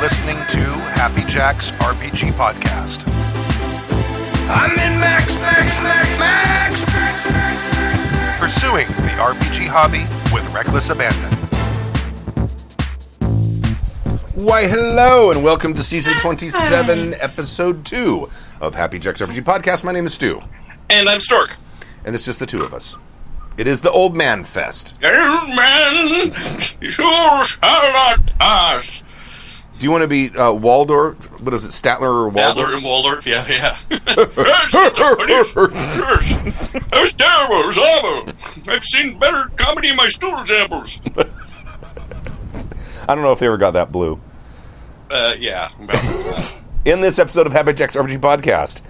listening to Happy Jack's RPG Podcast. I'm in Max, Max, Max, Max, Max, Max, Max, Max. Pursuing the RPG hobby with reckless abandon. Why, hello, and welcome to season 27, episode 2 of Happy Jack's RPG Podcast. My name is Stu, And I'm Stork. and it's just the two of us. It is the Old Man Fest. Young man, you shall not pass. Do you want to be uh, Waldorf? What is it, Statler or Waldorf? Adler and Waldorf, yeah, yeah. That's the. That was terrible. It was awful. I've seen better comedy in my stool samples. I don't know if they ever got that blue. Uh, yeah. In this episode of Happy Jack's RPG Podcast,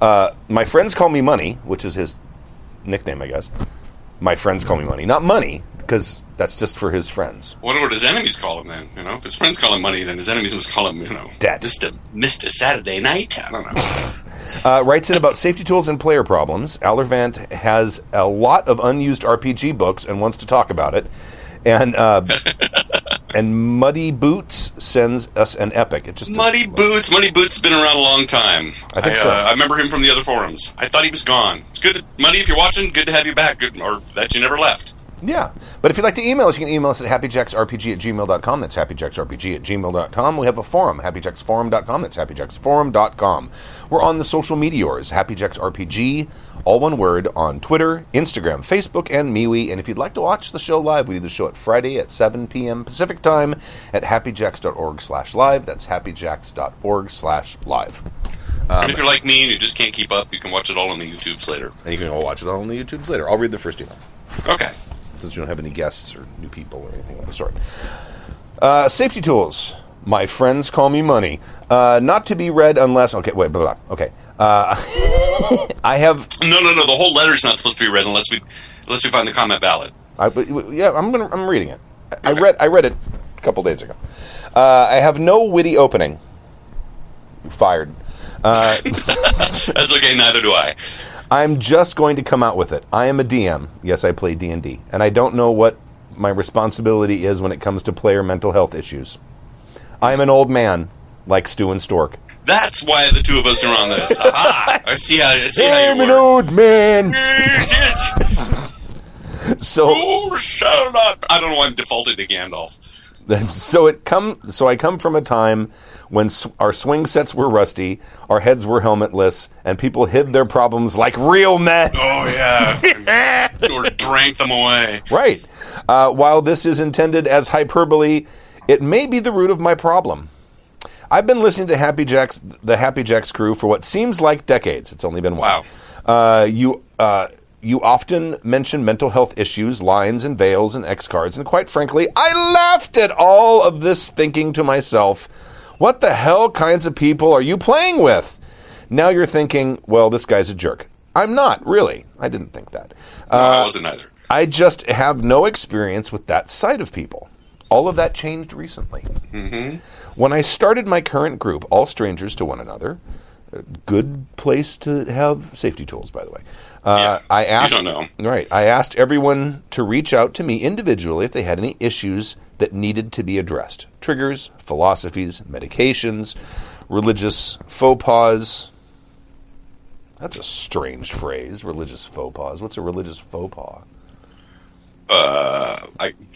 uh, my friends call me Money, which is his nickname, I guess. My friends call me Money. Not Money, because that's just for his friends. What would his enemies call him then. You know, if his friends call him money, then his enemies must call him, you know, Debt. Just a missed a Saturday night. I don't know. Uh, writes in about safety tools and player problems. Allervant has a lot of unused RPG books and wants to talk about it. And uh, and Muddy Boots sends us an epic. It just Muddy Boots. Muddy Boots has been around a long time. I think I, so. Uh, I remember him from the other forums. I thought he was gone. It's good, to, Muddy. If you're watching, good to have you back. Good, or that you never left. Yeah. But if you'd like to email us, you can email us at happyjacksrpg at gmail.com. That's happyjacksrpg at gmail.com. We have a forum, happyjacksforum.com. That's happyjacksforum.com. We're on the social meteors, happyjacksrpg, all one word, on Twitter, Instagram, Facebook, and MeWe. And if you'd like to watch the show live, we do the show at Friday at 7 p.m. Pacific time at happyjacks.org slash live. That's happyjacks.org slash live. and um, if you're like me and you just can't keep up, you can watch it all on the YouTubes later. And you can go watch it all on the YouTubes later. I'll read the first email. Okay. Since you don't have any guests or new people or anything of the sort. Uh, safety tools. My friends call me money. Uh, not to be read unless. Okay, wait, blah, blah. Okay. Uh, I have. No, no, no. The whole letter's not supposed to be read unless we unless we find the comment ballot. I, yeah, I'm gonna. I'm reading it. I, I read. I read it a couple days ago. Uh, I have no witty opening. You're fired. Uh, That's okay. Neither do I. I'm just going to come out with it. I am a DM. Yes, I play D and D, and I don't know what my responsibility is when it comes to player mental health issues. I am an old man, like Stu and Stork. That's why the two of us are on this. Aha! I see how I see how I'm you an work. old man. So, Oh, shall not. I don't know. why I'm defaulted to Gandalf. so it come. So I come from a time when s- our swing sets were rusty, our heads were helmetless, and people hid their problems like real men. Oh yeah. or drank them away. Right. Uh, while this is intended as hyperbole, it may be the root of my problem. I've been listening to Happy Jacks, the Happy Jacks crew, for what seems like decades. It's only been one. Wow. Uh, you uh, you often mention mental health issues, lines and veils and X cards, and quite frankly, I laughed at all of this, thinking to myself, "What the hell kinds of people are you playing with?" Now you're thinking, "Well, this guy's a jerk." I'm not really. I didn't think that. No, I wasn't either. I just have no experience with that side of people. All of that changed recently. Mm-hmm. When I started my current group, all strangers to one another, good place to have safety tools, by the way. Uh, Yeah, I you asked, don't know. right? I asked everyone to reach out to me individually if they had any issues that needed to be addressed: triggers, philosophies, medications, religious faux pas. That's a strange phrase, religious faux pas. What's a religious faux pas? I,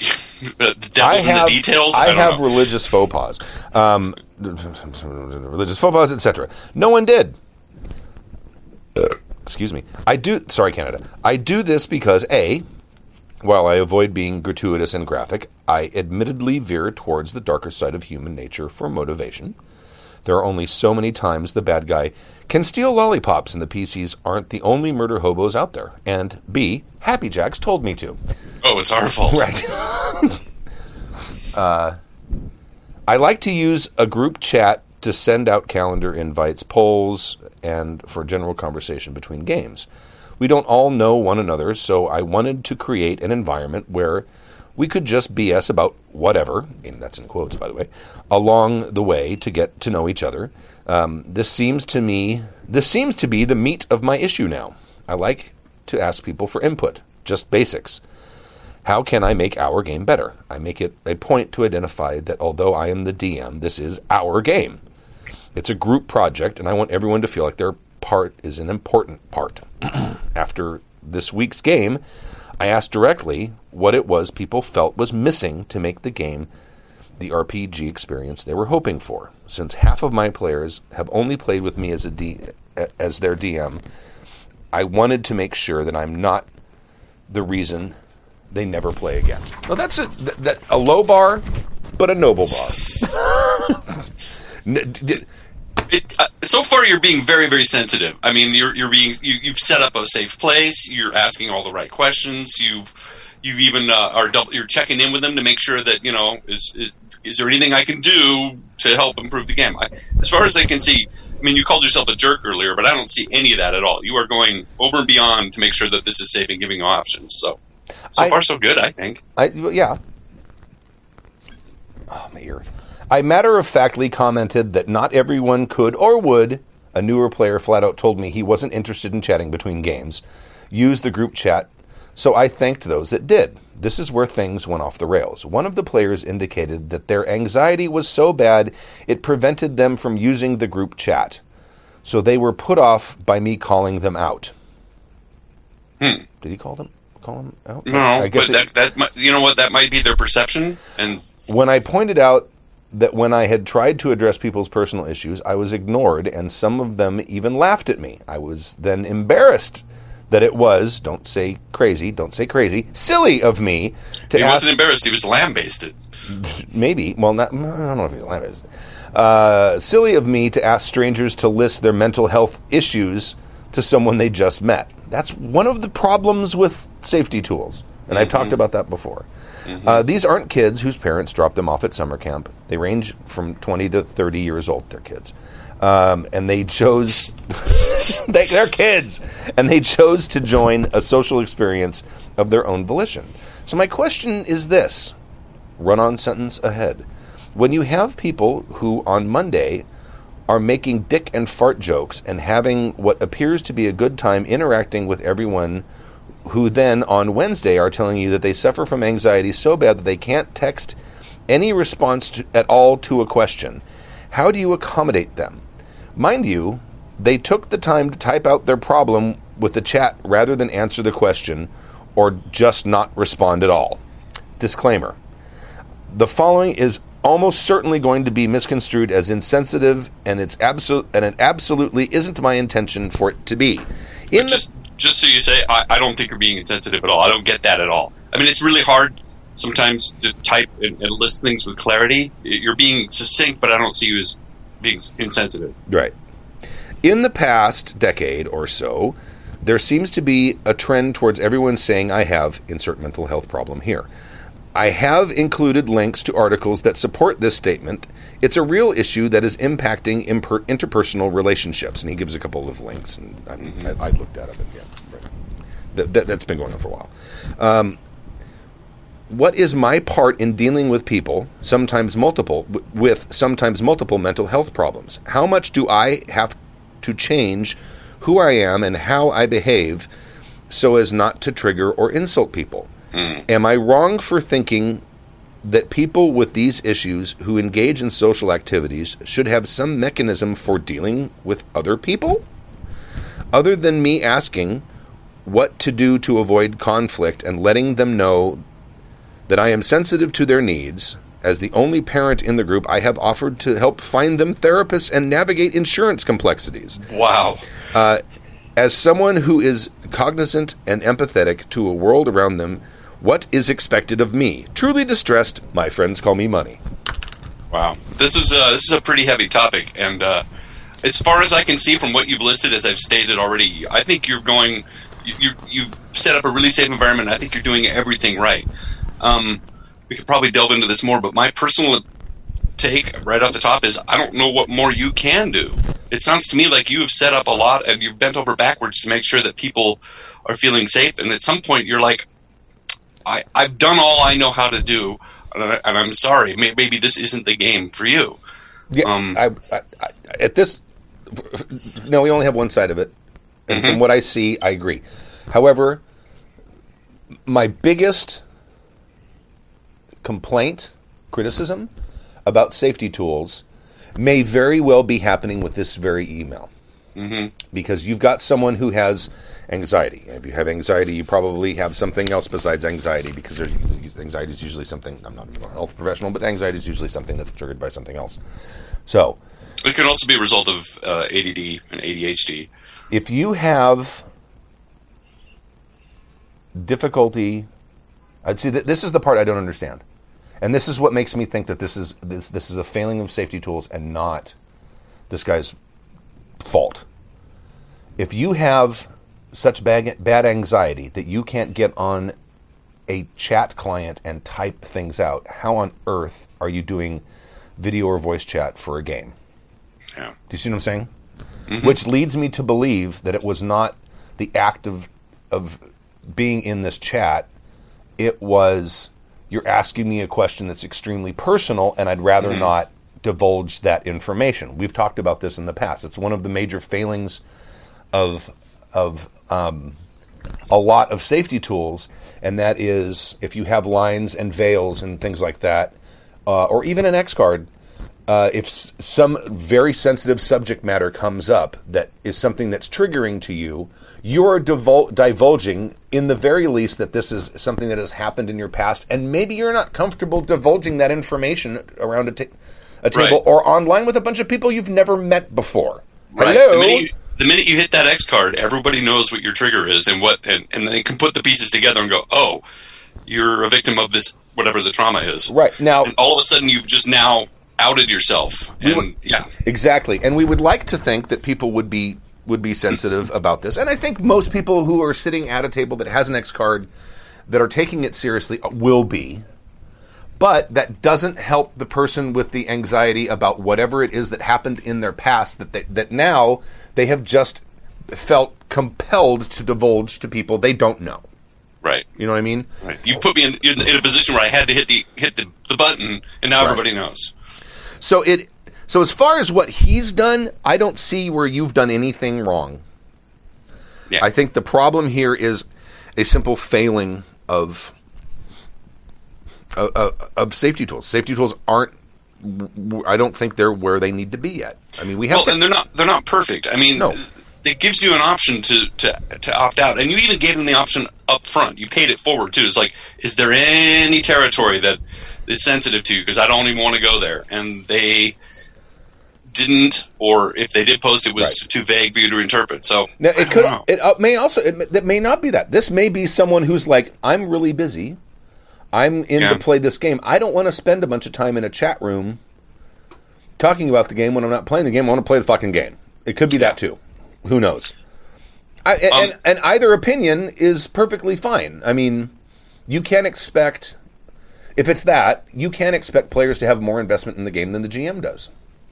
the devil's in the details. I, don't have know. religious faux pas, um, religious faux pas, etc. No one did. Excuse me. I do. Sorry, Canada. I do this because a, while I avoid being gratuitous and graphic, I admittedly veer towards the darker side of human nature for motivation. There are only so many times the bad guy can steal lollipops, and the PCs aren't the only murder hobos out there. And B, Happy Jacks told me to. Oh, it's our fault. Right. uh, I like to use a group chat to send out calendar invites, polls, and for general conversation between games. We don't all know one another, so I wanted to create an environment where we could just BS about whatever, and that's in quotes, by the way, along the way to get to know each other. Um, this seems to me, this seems to be the meat of my issue now. I like to ask people for input, just basics. How can I make our game better? I make it a point to identify that although I am the DM, this is our game. It's a group project, and I want everyone to feel like their part is an important part. After this week's game, I asked directly what it was people felt was missing to make the game the RPG experience they were hoping for. Since half of my players have only played with me as a D, as their DM, I wanted to make sure that I'm not the reason they never play again. Well, that's a that a low bar, but a noble bar. It, uh, so far, you're being very, very sensitive. I mean, you're you're being you, you've set up a safe place. You're asking all the right questions. You've you've even uh, are double, you're checking in with them to make sure that you know is is, is there anything I can do to help improve the game. I, as far as I can see, I mean, you called yourself a jerk earlier, but I don't see any of that at all. You are going over and beyond to make sure that this is safe and giving you options. So so I- far, so good. I think. I yeah. Oh my ear. I matter of factly commented that not everyone could or would. A newer player flat out told me he wasn't interested in chatting between games. Use the group chat, so I thanked those that did. This is where things went off the rails. One of the players indicated that their anxiety was so bad it prevented them from using the group chat. So they were put off by me calling them out. Hmm. Did he call them call them out? No, I guess but it- that that you know what that might be their perception, and when I pointed out that when I had tried to address people's personal issues, I was ignored, and some of them even laughed at me. I was then embarrassed that it was, don't say crazy, don't say crazy, silly of me to he ask. wasn't embarrassed. He was lambasted. maybe, well, not, I don't know if he's lying. Uh, silly of me to ask strangers to list their mental health issues to someone they just met. That's one of the problems with safety tools, and I've talked about that before. Uh, these aren't kids whose parents dropped them off at summer camp. They range from 20 to 30 years old. They're kids. Um, and they chose, they, they're kids, and they chose to join a social experience of their own volition. So, my question is this run on sentence ahead. When you have people who on Monday are making dick and fart jokes and having what appears to be a good time interacting with everyone who then on Wednesday are telling you that they suffer from anxiety so bad that they can't text any response to, at all to a question, how do you accommodate them? Mind you, they took the time to type out their problem with the chat rather than answer the question or just not respond at all. Disclaimer the following is almost certainly going to be misconstrued as insensitive and it's absolute and it absolutely isn't my intention for it to be in the, just just so you say, I, I don't think you're being insensitive at all. I don't get that at all. I mean, it's really hard sometimes to type and, and list things with clarity. You're being succinct, but I don't see you as being insensitive. right in the past decade or so there seems to be a trend towards everyone saying i have insert mental health problem here I have included links to articles that support this statement. It's a real issue that is impacting imper- interpersonal relationships, and he gives a couple of links, and I, I, I looked at them. Yeah, right. that, that, that's been going on for a while. Um, what is my part in dealing with people, sometimes multiple, with sometimes multiple mental health problems? How much do I have to change who I am and how I behave so as not to trigger or insult people? Mm. Am I wrong for thinking that people with these issues who engage in social activities should have some mechanism for dealing with other people? Other than me asking what to do to avoid conflict and letting them know that I am sensitive to their needs, as the only parent in the group, I have offered to help find them therapists and navigate insurance complexities. Wow. Uh, as someone who is cognizant and empathetic to a world around them, what is expected of me? Truly distressed, my friends call me money. Wow, this is uh, this is a pretty heavy topic, and uh, as far as I can see from what you've listed, as I've stated already, I think you're going, you, you've set up a really safe environment. I think you're doing everything right. Um, we could probably delve into this more, but my personal take right off the top is I don't know what more you can do. It sounds to me like you have set up a lot and you've bent over backwards to make sure that people are feeling safe. And at some point, you're like, I, I've done all I know how to do, and, I, and I'm sorry. May- Maybe this isn't the game for you. Yeah, Um, I, I, I, at this, no, we only have one side of it, and from what I see, I agree. However, my biggest complaint, criticism about safety tools may very well be happening with this very email. Mm-hmm. Because you've got someone who has anxiety. If you have anxiety, you probably have something else besides anxiety because there's, anxiety is usually something, I'm not a health professional, but anxiety is usually something that's triggered by something else. So, It could also be a result of uh, ADD and ADHD. if you have difficulty I'd see that this is the part I don't understand. And this is what makes me think that this is this this is a failing of safety tools and not this guy's fault. If you have such bad, bad anxiety that you can't get on a chat client and type things out, how on earth are you doing video or voice chat for a game? Yeah. Do you see what I'm saying? Mm-hmm. Which leads me to believe that it was not the act of of being in this chat. It was you're asking me a question that's extremely personal, and I'd rather mm-hmm. not divulge that information. We've talked about this in the past. It's one of the major failings of of um, a lot of safety tools, and that is if you have lines and veils and things like that, uh, or even an X card. Uh, if s- some very sensitive subject matter comes up that is something that's triggering to you, you're divul- divulging, in the very least, that this is something that has happened in your past, and maybe you're not comfortable divulging that information around a, ta- a table Right. or online with a bunch of people you've never met before. Right. Hello. The minute, you, the minute you hit that X card, everybody knows what your trigger is and what, and, and they can put the pieces together and go, oh, you're a victim of this, whatever the trauma is. Right. Now- and all of a sudden you've just now outed yourself. And would- yeah, Exactly, and we would like to think that people would be would be sensitive about this, and I think most people who are sitting at a table that has an X card that are taking it seriously uh, will be. But that doesn't help the person with the anxiety about whatever it is that happened in their past that they, that now they have just felt compelled to divulge to people they don't know. right. You know what I mean? Right. You put me in, in, in a position where I had to hit the hit the, the button, and now everybody knows. So it so as far as what he's done, I don't see where you've done anything wrong. Yeah. I think the problem here is a simple failing of of, of- of safety tools. Safety tools aren't. I don't think they're where they need to be yet. I mean, we have well, to. and they're not they're not perfect. I mean, No. it gives you an option to, to to opt out, and you even gave them the option up front. You paid it forward too. It's like, is there any territory that is sensitive to you? Because I don't even want to go there, and they didn't, or if they did post, it was Right. too vague for you to interpret. So Now, it could. know. It uh, may also. It, may- that may not be that. This may be someone who's like, I'm really busy. I'm in Yeah. to play this game. I don't want to spend a bunch of time in a chat room talking about the game when I'm not playing the game. I want to play the fucking game. It could be that too. Who knows? I, and, Um, and, and either opinion is perfectly fine. I mean, you can't expect if it's that you can't expect players to have more investment in the game than the GM does,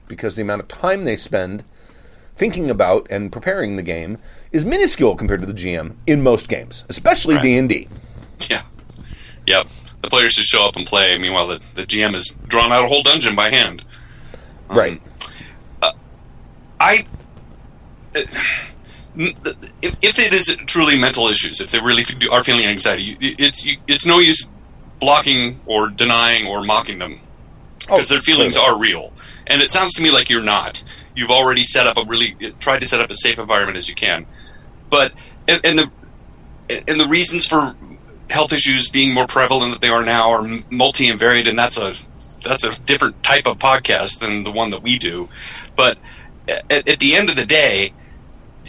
because the amount of time they spend thinking about and preparing the game is minuscule compared to the GM in most games, especially. D and D. yeah, yep. The players just show up and play. Meanwhile, the, the GM has drawn out a whole dungeon by hand. Um, right. Uh, I uh, if, if it is truly mental issues, if they really are feeling anxiety, you- it's you, it's no use blocking or denying or mocking them oh, because their feelings clearly. are real. And it sounds to me like you're not. You've already set up a really tried to set up a safe environment as you can, but and, and the and the reasons for health issues being more prevalent than they are now are multi and varied, and that's a that's a different type of podcast than the one that we do. But at, at the end of the day,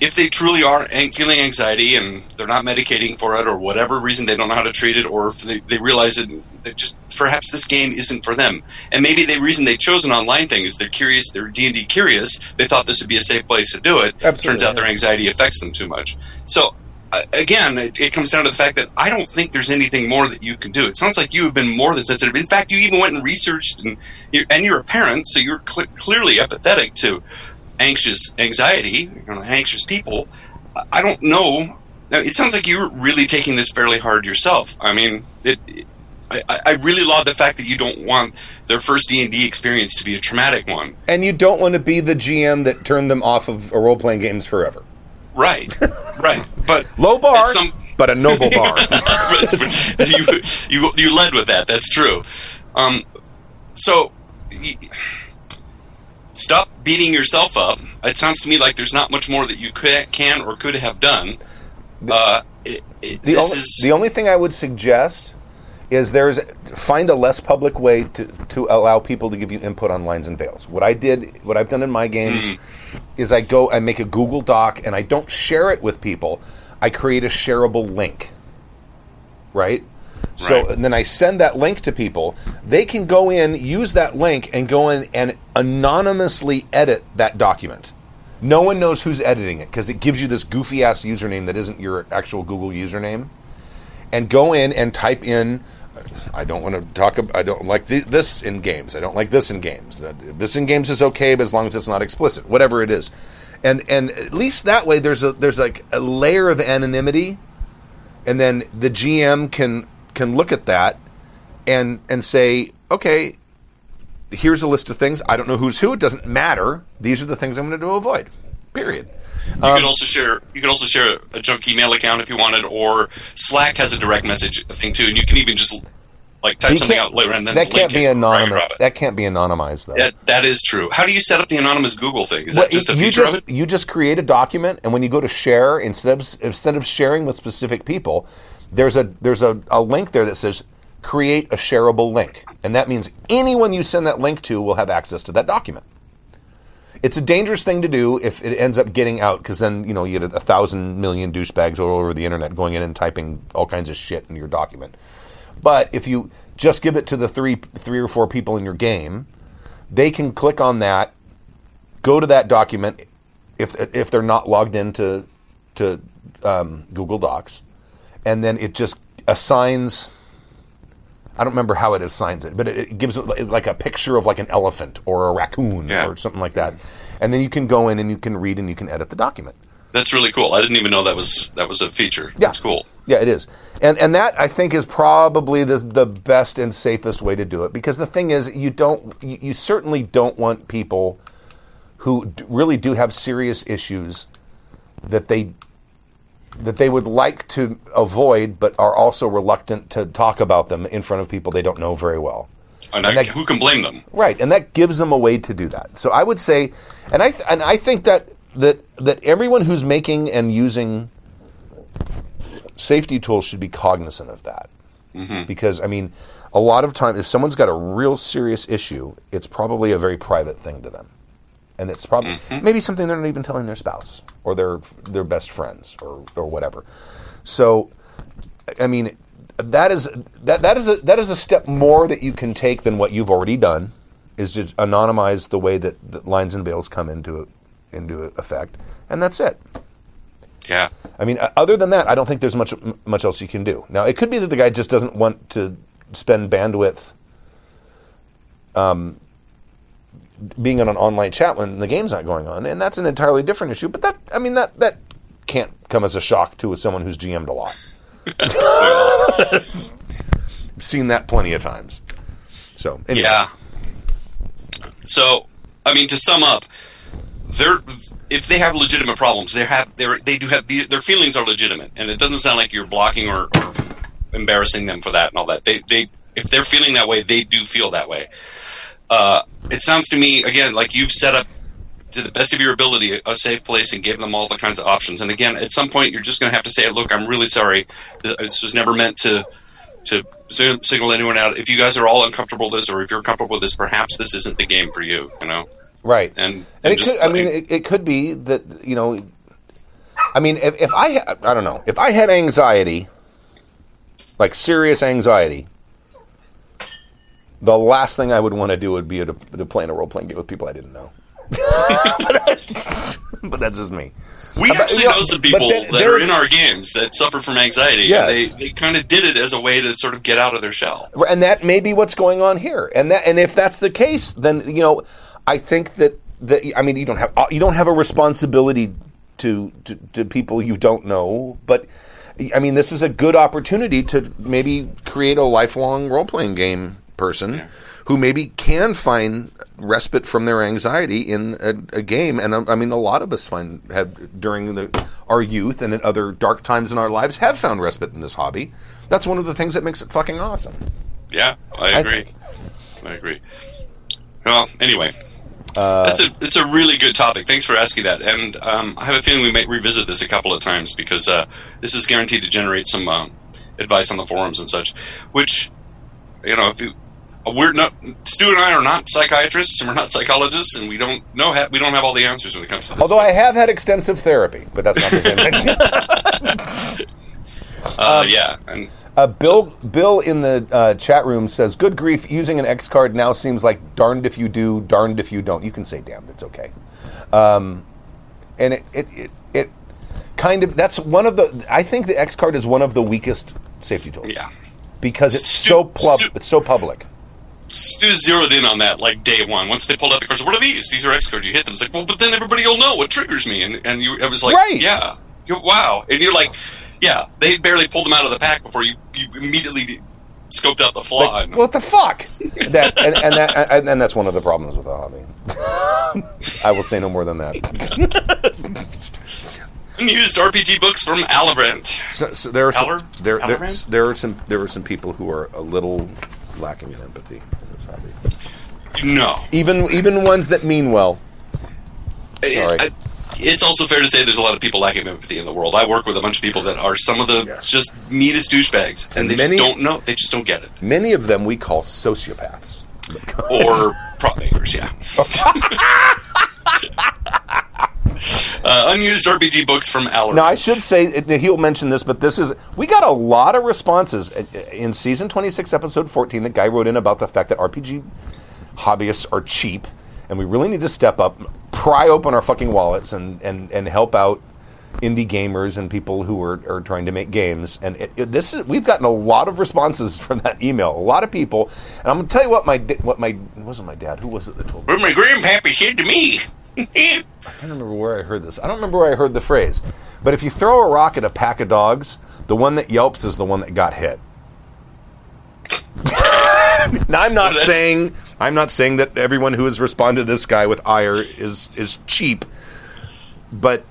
if they truly are feeling anxiety and they're not medicating for it or whatever reason they don't know how to treat it or if they, they realize that, that just perhaps this game isn't for them. And maybe the reason they chose an online thing is they're curious they're d&d curious they thought this would be a safe place to do it. Absolutely, turns out their anxiety affects them too much. So again it, it comes down to the fact that i don't think there's anything more that you can do it sounds like you have been more than sensitive in fact you even went and researched and you're, and you're a parent so you're cl- clearly empathetic to anxious anxiety, you know, anxious people. I- don't know. Now, It sounds like you're really taking this fairly hard yourself. I mean, it, I, I really laud the fact that you don't want their first D and D experience to be a traumatic one. And you don't want to be the GM that turned them off of role playing games forever. Right, right. But Low bar, some- but a noble bar. you, you you led with that. That's true. Um, so stop beating yourself up. It sounds to me like there's not much more that you could, can or could have done. Uh, it, it, The this only, is the only thing I would suggest is there's find a less public way to, to allow people to give you input on lines and veils. What I did, what I've done in my games, Mm-hmm. Is I go I make a Google Doc and I don't share it with people. I create a shareable link. Right. So Right. and then I send that link to people. They can go in, use that link, and go in and anonymously edit that document. No one knows who's editing it because it gives you this goofy ass username that isn't your actual Google username and go in and type in I don't want to talk about I don't like th- this in games. I don't like this in games. This in games is okay but as long as it's not explicit, whatever it is. And and at least that way there's a there's like a layer of anonymity and then the GM can can look at that and and say, "Okay, here's a list of things. I don't know who's who. It doesn't matter. These are the things I'm going to avoid." Period. You could um, also share. You could also share a junk email account if you wanted, or Slack has a direct message thing too, and you can even just like type something out later and then that can't be anonymous. That can't be anonymized though. That that is true. How do you set up the anonymous Google thing? Is Well, that just a feature just, of it? You just create a document, and when you go to share, instead of instead of sharing with specific people, there's a there's a, a link there that says create a shareable link, and that means anyone you send that link to will have access to that document. It's a dangerous thing to do if it ends up getting out, because then you know you get a, thousand million douchebags all over the internet going in and typing all kinds of shit in your document. But if you just give it to the three three or four people in your game, they can click on that, go to that document if if they're not logged into to um, Google Docs, and then it just assigns. I don't remember how it assigns it, but it, it gives it like a picture of like an elephant or a raccoon Yeah. or something like that, and then you can go in and you can read and you can edit the document. That's really cool. I didn't even know that was that was a feature. Yeah. That's cool. Yeah, it is, and and that I think is probably the the best and safest way to do it because the thing is, you don't, you, you certainly don't want people who d- really do have serious issues that they that they would like to avoid, but are also reluctant to talk about them in front of people they don't know very well. And, I, that- who can blame them? Right, and that gives them a way to do that. So I would say, and I th- and I think that that that everyone who's making and using safety tools should be cognizant of that, mm-hmm. because I mean, a lot of times if someone's got a real serious issue, it's probably a very private thing to them, and it's probably maybe something they're not even telling their spouse or their their best friends or or whatever. So, I mean, that is that that is a that is a step more that you can take than what you've already done, is to anonymize the way that, that lines and veils come into into effect, and that's it. Yeah. I mean, uh, other than that, I don't think there's much much else you can do. Now, it could be that the guy just doesn't want to spend bandwidth, um, being on an online chat when the game's not going on, and that's an entirely different issue. But that, I mean, that that can't come as a shock to someone who's GM'd a lot. Seen that plenty of times. So, anyway. Yeah. So, I mean, to sum up, they're if they have legitimate problems, they have they they do have the, their feelings are legitimate, and it doesn't sound like you're blocking or, or embarrassing them for that and all that. They they if they're feeling that way, they do feel that way. Uh, it sounds to me again like you've set up to the best of your ability a safe place and gave them all the kinds of options. And again, at some point, you're just going to have to say, "Look, I'm really sorry. This was never meant to." to signal anyone out. If you guys are all uncomfortable with this, or if you're comfortable with this, perhaps this isn't the game for you. You know, Right. and and and it just could, I mean, it, it could be that you know. I mean, if, if I ha- I don't know if I had anxiety, like serious anxiety, the last thing I would want to do would be to, to play in a role playing game with people I didn't know. but that's just me. we but, actually you know, know some people then that are in our games that suffer from anxiety. Yes. and they they kind of did it as a way to sort of get out of their shell. and that may be what's going on here. And that, and if that's the case, then you know, I think that that I mean, you don't have you don't have a responsibility to to, to people you don't know, but I mean, this is a good opportunity to maybe create a lifelong role playing game person. Who maybe can find respite from their anxiety in a, a game, and um, I mean, a lot of us find have during the, our youth and at other dark times in our lives have found respite in this hobby. That's one of the things that makes it fucking awesome. Yeah, I I agree. think. I agree. Well, anyway, Uh, that's a it's a really good topic. Thanks for asking that, and um, I have a feeling we might revisit this a couple of times because uh, this is guaranteed to generate some um, advice on the forums and such. Which, you know, if you we're not Stu and I are not psychiatrists and we're not psychologists, and we don't know ha- we don't have all the answers when it comes to this. Although I have had extensive therapy, but that's not the same thing. uh, yeah, and Uh, Bill Bill in the uh, chat room says, "Good grief! Using an X card now seems like darned if you do, darned if you don't." You can say "damned," it's okay. Um, and it, it it it kind of that's one of the. I think the X card is one of the weakest safety tools. yeah. because it's Stu- so plub, Stu- it's so public. Stu zeroed in on that like day one. Once they pulled out the cards, what are these? These are X cards. You hit them. It's like, well, but then everybody will know what triggers me. And and you, it was like, Right. yeah, you, wow. And you're like, yeah, they barely pulled them out of the pack before you you immediately scoped out the flaw. Like, and- what the fuck? that and, and that and, and that's one of the problems with the hobby. I will say no more than that. Unused RPG books from Alabrant. So, so there are some, Aller? there, there, Allerand? there are some there are some people who are a little lacking in empathy No. Even even ones that mean well. Sorry. I- it's also fair to say there's a lot of people lacking empathy in the world. I work with a bunch of people that are some of the just meanest douchebags, and, And they many- just don't know. They just don't get it. Many of them we call sociopaths. or prop makers, yeah. uh, unused RPG books from Alabrant. Now I should say he'll mention this, but this is we got a lot of responses in season 26, episode 14. The guy wrote in about the fact that RPG hobbyists are cheap, and we really need to step up, pry open our fucking wallets, and and and help out indie gamers and people who are, are trying to make games. And it, it- this is we've gotten a lot of responses from that email. A lot of people, and I'm gonna tell you what my what my wasn't my dad. Who was it that told me? What my grandpappy said to me. I don't remember where I heard this. I don't remember where I heard the phrase. But if you throw a rock at a pack of dogs, the one that yelps is the one that got hit. now I'm not That's- saying I'm not saying that everyone who has responded to this guy with ire is is cheap, but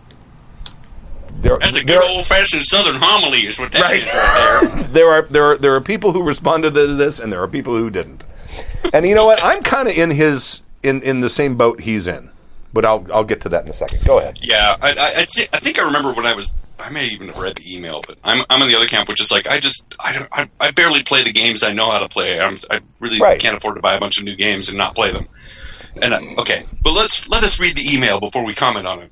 there That's a good old fashioned Southern homily, is what that Right. is right there. there are there are there are people who responded to this and there are people who didn't. And you know what? I'm kind of in his in in the same boat he's in. But I'll I'll get to that in a second. Go ahead. Yeah, I, I, I, thi- I think I remember when I was. I may even have read the email, but I'm I'm in the other camp, which is like I just I don't I, I barely play the games I know how to play. I'm, I really Right. can't afford to buy a bunch of new games and not play them. And uh, okay, but let's let us read the email before we comment on it.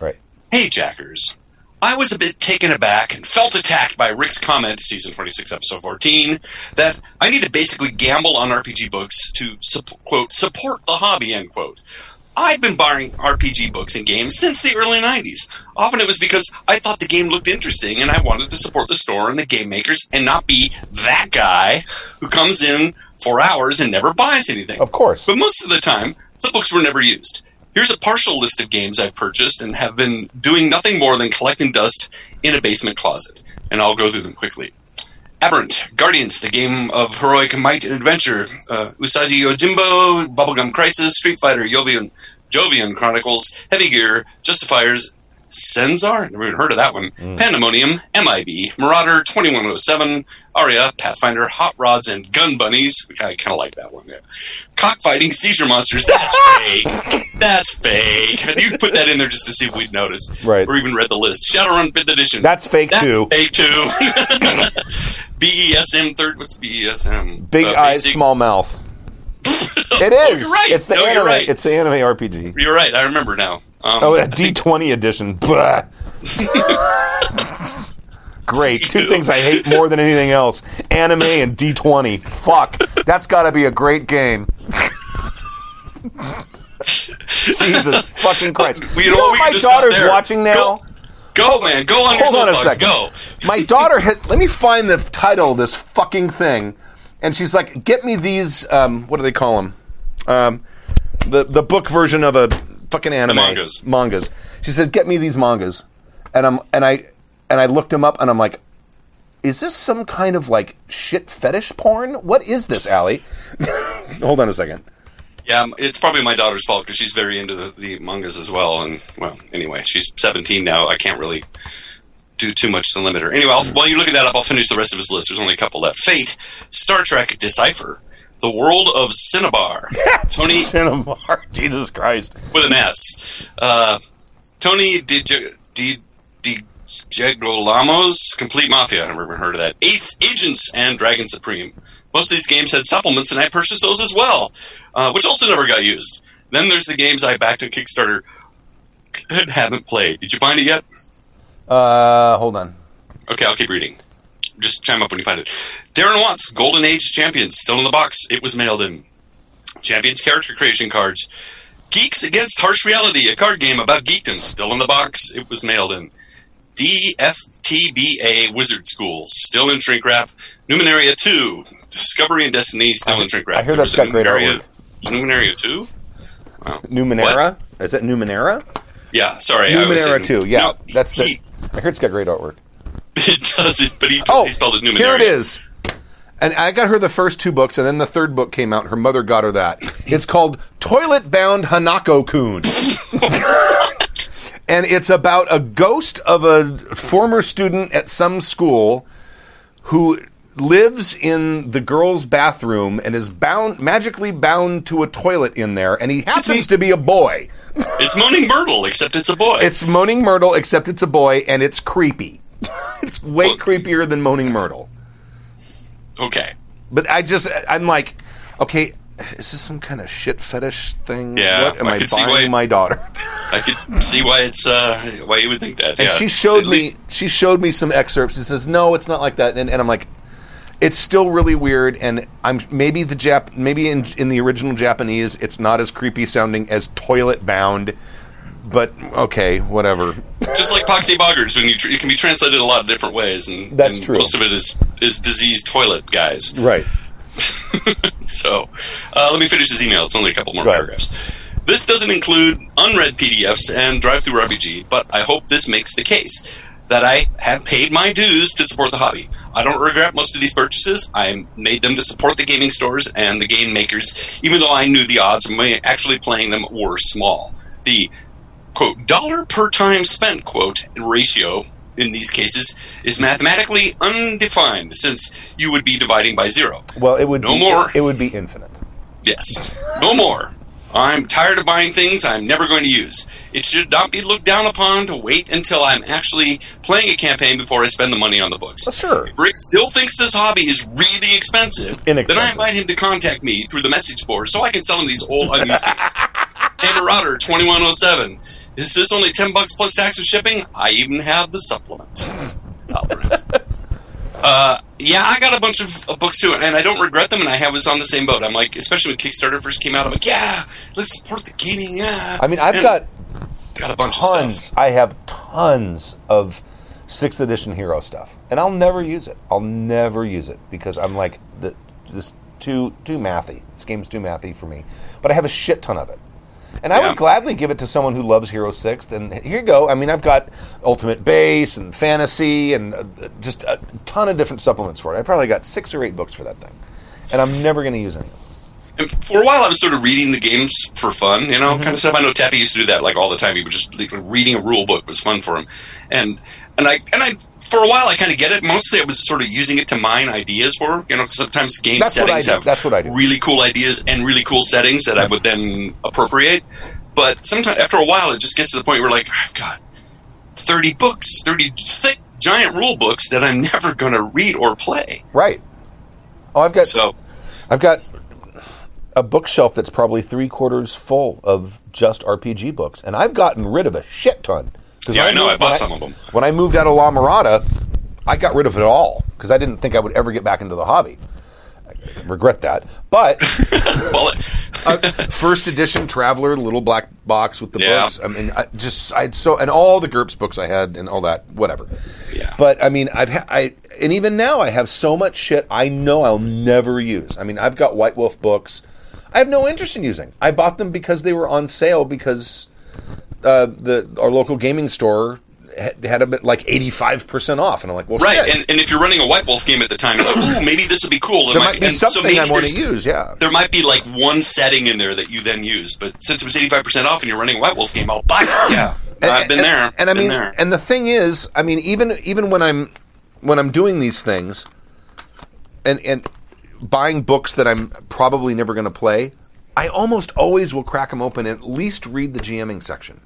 Right. Hey, Jackers. I was a bit taken aback and felt attacked by Rick's comment, season 26, episode 14, that I need to basically gamble on RPG books to, quote, support the hobby, end quote. I've been buying RPG books and games since the early 90s. Often it was because I thought the game looked interesting and I wanted to support the store and the game makers and not be that guy who comes in for hours and never buys anything. Of course. But most of the time, the books were never used. Here's a partial list of games I've purchased and have been doing nothing more than collecting dust in a basement closet. And I'll go through them quickly. Aberrant, Guardians, the game of heroic might and adventure, uh, Usagi Yojimbo, Bubblegum Crisis, Street Fighter, Jovian, Jovian Chronicles, Heavy Gear, Justifiers, Senzar, never even heard of that one, Pandemonium, MIB, Marauder, 2107, Aria, Pathfinder, Hot Rods, and Gun Bunnies. I kind of like that one, yeah. Cockfighting, Seizure Monsters, that's fake. That's fake. You put that in there just to see if we'd notice. Right. Or even read the list. Shadowrun 5th Edition. That's fake That's too. Fake too. BESM third. What's BESM? Big Uh, eyes, small mouth. It Oh, you're right. It's the No, anime. you're right. It's the anime RPG. You're right. I remember now. Um, Oh, a think- D20 edition. Blah. Great. Two things I hate more than anything else: anime and D20. Fuck. That's got to be a great game. Jesus fucking Christ! We- you know know what, what we my can just stop daughter's watching now? Go, man. Go on your Hold on a soapbox. Go. My daughter had. Let me find the title of this fucking thing, and she's like, "Get me these. Um, what do they call them? Um, the the book version of a fucking anime mangas. Mangas. She said, "Get me these mangas," and I'm and I and I looked them up, and I'm like, "Is this some kind of like shit fetish porn? What is this, Allie?" Hold on a second. Yeah, um, it's probably my daughter's fault because she's very into the, the mangas as well. And well, anyway, she's 17 now. I can't really do too much to limit her. Anyway, I'll, while you look at that up, I'll finish the rest of his list. There's only a couple left. Fate, Star Trek, Decipher, The World of Synnibarr. Tony Cinnabar, Jesus Christ. with an S. Uh, Tony Di Di Di Complete Mafia. I've never heard of that. Ace Agents and Dragon Supreme. Most of these games had supplements, and I purchased those as well, uh, which also never got used. Then there's the games I backed on Kickstarter and haven't played. Did you find it yet? Uh, hold on. Okay, I'll keep reading. Just chime up when you find it. Darren Watts, Golden Age Champions, still in the box. It was mailed in. Champions character creation cards. Geeks Against Harsh Reality, a card game about geekdom, still in the box. It was mailed in. DFTBA Wizard School, still in shrink wrap. Numenaria 2, Discovery and Destiny, still in shrink wrap. I hear that's got great artwork. Numenaria 2? Numenera? Is that Numenera? Yeah, sorry. I was Numenera saying- 2. Yeah, No, that's the. I heard it's got great artwork. It does, but he, Oh, he spelled it Numenaria. here it is. And I got her the first two books, and then the third book came out. Her mother got her that. It's called Toilet Bound Hanako Kun. and it's about a ghost of a former student at some school who lives in the girls' bathroom and is bound magically bound to a toilet in there, and he happens to be a boy. It's Moaning Myrtle, except it's a boy. It's Moaning Myrtle, except it's a boy, and it's creepy. it's way Well- creepier than Moaning Myrtle. okay. But I just, I'm like, okay, is this some kind of shit fetish thing? Yeah, what am I I, buying why- my daughter? I could see why it's uh why you would think that. And yeah. she showed At me, least- she showed me some excerpts. She says, no, it's not like that. And, and I'm like, it's still really weird. And I'm maybe the Jap, maybe in in the original Japanese, it's not as creepy sounding as toilet bound. But okay, whatever. just like Poxy Boggards, when you tr- it can be translated a lot of different ways, and That's and true. Most of it is is diseased toilet guys. Right. So uh, let me finish this email. It's only a couple more ahead. paragraphs. This doesn't include unread PDFs and DriveThruRPG, but I hope this makes the case that I have paid my dues to support the hobby. I don't regret most of these purchases. I made them to support the gaming stores and the game makers, even though I knew the odds of me actually playing them were small. The quote dollar per time spent quote ratio in these cases is mathematically undefined since you would be dividing by zero. Well, it would No be, more. It, would be infinite. Yes. No more. I'm tired of buying things I'm never going to use. It should not be looked down upon to wait until I'm actually playing a campaign before I spend the money on the books. Well, sure. If Rick still thinks this hobby is really expensive, then I invite him to contact me through the message board so I can sell him these old unused. Hey, Marauder 2107. Is this only 10 bucks plus tax and shipping? I even have the supplement. Uh, yeah, I got a bunch of uh, books too, and I don't regret them. And I have was on the same boat. I'm like, especially when Kickstarter first came out, I'm like, yeah, let's support the gaming. Yeah. I mean, I've And got got a bunch of tons. stuff. I have tons of sixth edition hero stuff, and I'll never use it. I'll never use it because I'm like the, this too too mathy. This game's too mathy for me. But I have a shit ton of it, and I Yeah. would gladly give it to someone who loves Hero 6. And here you go. I mean, I've got Ultimate Base and Fantasy and uh, just a ton of different supplements for it. I probably got six or eight books for that thing, and I'm never going to use any. of them. And for a while, I was sort of reading the games for fun, you know, Mm-hmm. kind of stuff. I know Tappy used to do that like all the time. He would just like, reading a rule book was fun for him, and and I and I for a while I kind of get it. Mostly, I was sort of using it to mine ideas for, you know, sometimes game That's settings have That's what I do. really cool ideas and really cool settings that I would then appropriate. But sometimes after a while, it just gets to the point where like I've got thirty books, thirty thick giant rule books that I'm never going to read or play. Right. Oh, I've got So I've got a bookshelf that's probably three quarters full of just RPG books, and I've gotten rid of a shit ton. Yeah, when I know. I bought when some them. When I moved out of La Mirada, I got rid of it all because I didn't think I would ever get back into the hobby. I regret that, but uh, first edition Traveller, little black box with the Yeah. books. I mean, I just I had so and all the GURPS books I had and all that, whatever. Yeah. But I mean, I've ha- I and even now I have so much shit I know I'll never use. I mean, I've got White Wolf books. I have no interest in using. I bought them because they were on sale because uh, the our local gaming store had, had a bit like eighty five percent off, and I'm like, well, Right, and, and if you're running a White Wolf game at the time, like, ooh, maybe this would be cool. there might be and so something maybe I want to use. Yeah. There might be like one setting in there that you then use, but since it was 85% off and you're running a White Wolf game, I'll buy it. Yeah, I've been and, there. And I mean, there. and the thing is, I mean, even even when I'm when I'm doing these things, and and buying books that I'm probably never going to play, I almost always will crack them open and at least read the GMing section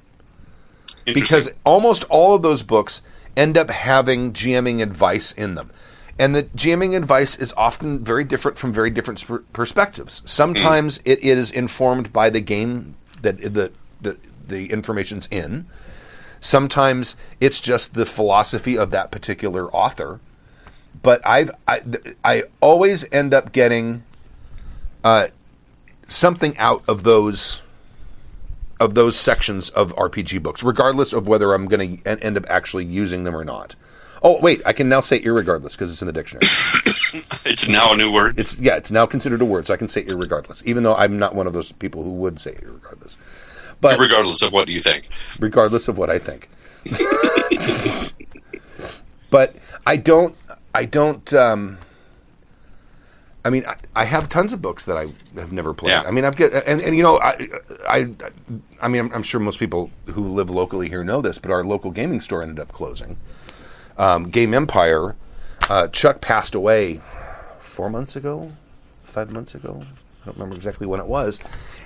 because almost all of those books end up having GMing advice in them. And the GMing advice is often very different from very different sp- perspectives. Sometimes it is informed by the game that the, the the information's in. Sometimes it's just the philosophy of that particular author. But I've I, I always end up getting uh, something out of those of those sections of RPG books, regardless of whether I'm going to end up actually using them or not. Oh, wait, I can now say irregardless because it's in the dictionary. it's now a new word. it's yeah, it's now considered a word, so I can say irregardless, even though I'm not one of those people who would say irregardless. But regardless of what do you think. regardless of what I think. but I don't. I don't. Um, I mean, I, I have tons of books that I have never played. Yeah. I mean, I've get and, and you know, I, I, I mean, I'm, I'm sure most people who live locally here know this, but our local gaming store ended up closing. Um, Game Empire. Uh, Chuck passed away four months ago, five months ago. I don't remember exactly when it was.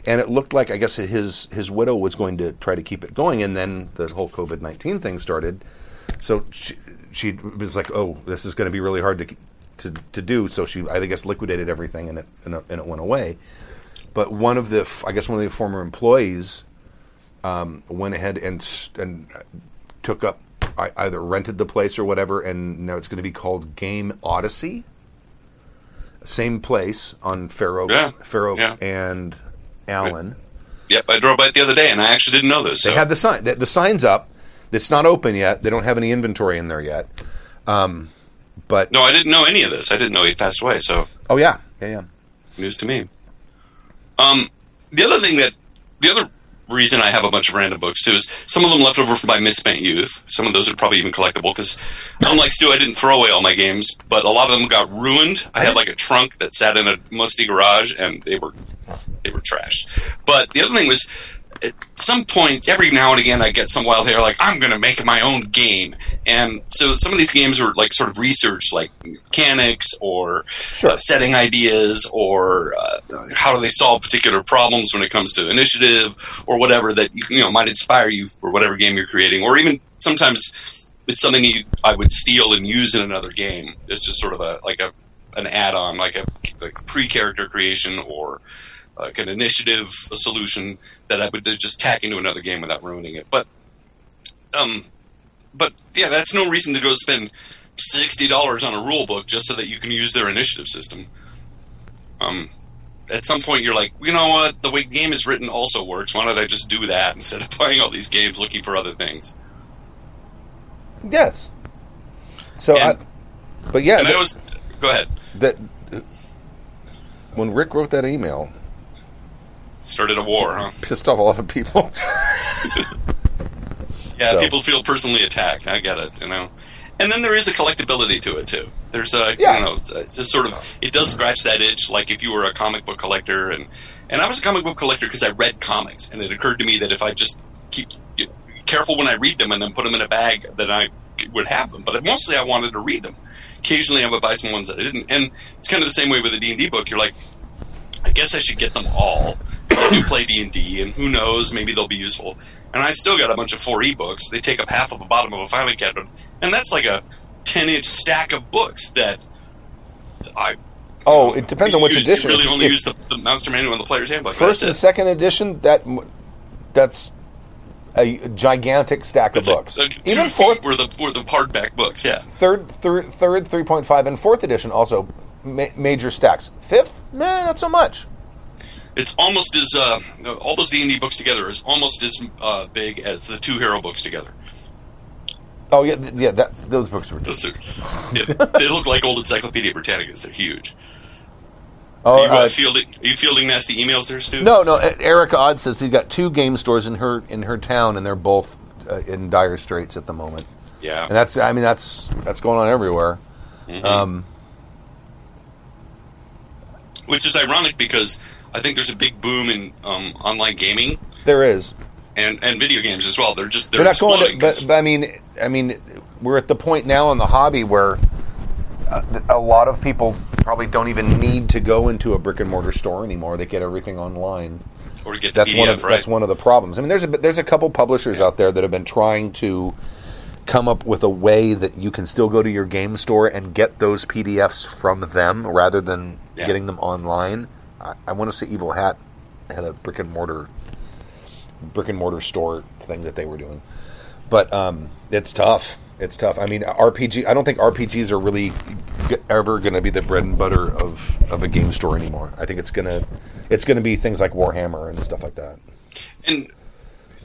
And it looked like I guess his his widow was going to try to keep it going, and then the whole COVID nineteen thing started. So she, she was like, "Oh, this is going to be really hard to to to do." So she, I guess, liquidated everything, and it and it, and it went away. But one of the, I guess, one of the former employees um, went ahead and and took up I, either rented the place or whatever, and now it's going to be called Game Odyssey. Same place on Fair Oaks, Yeah. Fair Oaks Yeah. and Allen. Yep, I drove by it the other day, and I actually didn't know this. So. They had the sign. The, the sign's up. It's not open yet. They don't have any inventory in there yet. Um, but no, I didn't know any of this. I didn't know he passed away. So oh yeah, yeah, yeah. news to me. Um, the other thing that the other reason I have a bunch of random books too is some of them left over from my misspent youth. Some of those are probably even collectible because, unlike Stu, I didn't throw away all my games, but a lot of them got ruined. I had like a trunk that sat in a musty garage, and they were they were trashed. But the other thing was. At some point, every now and again, I get some wild hair like I'm going to make my own game, and so some of these games were like sort of research, like mechanics or uh, setting ideas, or uh, how do they solve particular problems when it comes to initiative or whatever that you know might inspire you for whatever game you're creating, or even sometimes it's something you, I would steal and use in another game. It's just sort of a like a an add-on, like a like pre-character creation or like an initiative a solution that I would just tack into another game without ruining it. But um, but yeah, that's no reason to go spend sixty dollars on a rule book just so that you can use their initiative system. Um, at some point, you're like, you know what? The way the game is written also works. Why don't I just do that instead of playing all these games looking for other things? Yes. So, And- I, but yeah, And that, was, go ahead. that when Rick wrote that email, Started a war, huh? pissed off a lot of people. Yeah, So- people feel personally attacked. I get it, you know. And then there is a collectability to it too. There's a, Yeah. you know, just sort of it does scratch that itch. Like if you were a comic book collector, and and I was a comic book collector because I read comics, and it occurred to me that if I just keep you know, careful when I read them and then put them in a bag, then I would have them. But mostly I wanted to read them. Occasionally I would buy some ones that I didn't, and it's kind of the same way with a D and D book. You're like, I guess I should get them all do play D and D, and who knows, maybe they'll be useful. And I still got a bunch of 4e books. They take up half of the bottom of a filing cabinet, and that's like a 10 inch stack of books that I. oh, it depends on which use, edition. You really only if use the, the master manual and the player's handbook. first and it. second edition, that that's a gigantic stack of books. uh, two Even fourth, were the were the hardback books. Yeah, third, third, third, three point five, and fourth edition also ma- major stacks. Fifth, nah, not so much. It's almost as uh, all those D and D books together is almost as uh, big as the two hero books together. Oh yeah, th- yeah. That those books were. Those are, yeah, they look like old Encyclopedia Britannicas. They're huge. Oh, Are you, uh, uh, fielding, are you fielding nasty emails there, Stu? no, no. Erica Odd says he's got two game stores in her in her town, and they're both uh, in dire straits at the moment. Yeah. And that's, I mean, that's that's going on everywhere. Mm-hmm. Um, Which is ironic because I think there's a big boom in um, online gaming there is. and, and video games as well. They're just they're, They're not going to, but, but I mean, I mean, we're at the point now in the hobby where uh, th- a lot of people probably don't even need to go into a brick and mortar store anymore. They get everything online. Or get the That's PDF, one of right? that's one of the problems. I mean, there's a there's a couple publishers out there that have been trying to come up with a way that you can still go to your game store and get those PDFs from them rather than Yeah. getting them online. I, I want to say Evil Hat had a brick and mortar brick and mortar store thing that they were doing, but um, it's tough. It's tough. I mean, RPG. I don't think RPGs are really g- ever going to be the bread and butter of, of a game store anymore. I think it's gonna it's going to be things like Warhammer and stuff like that. and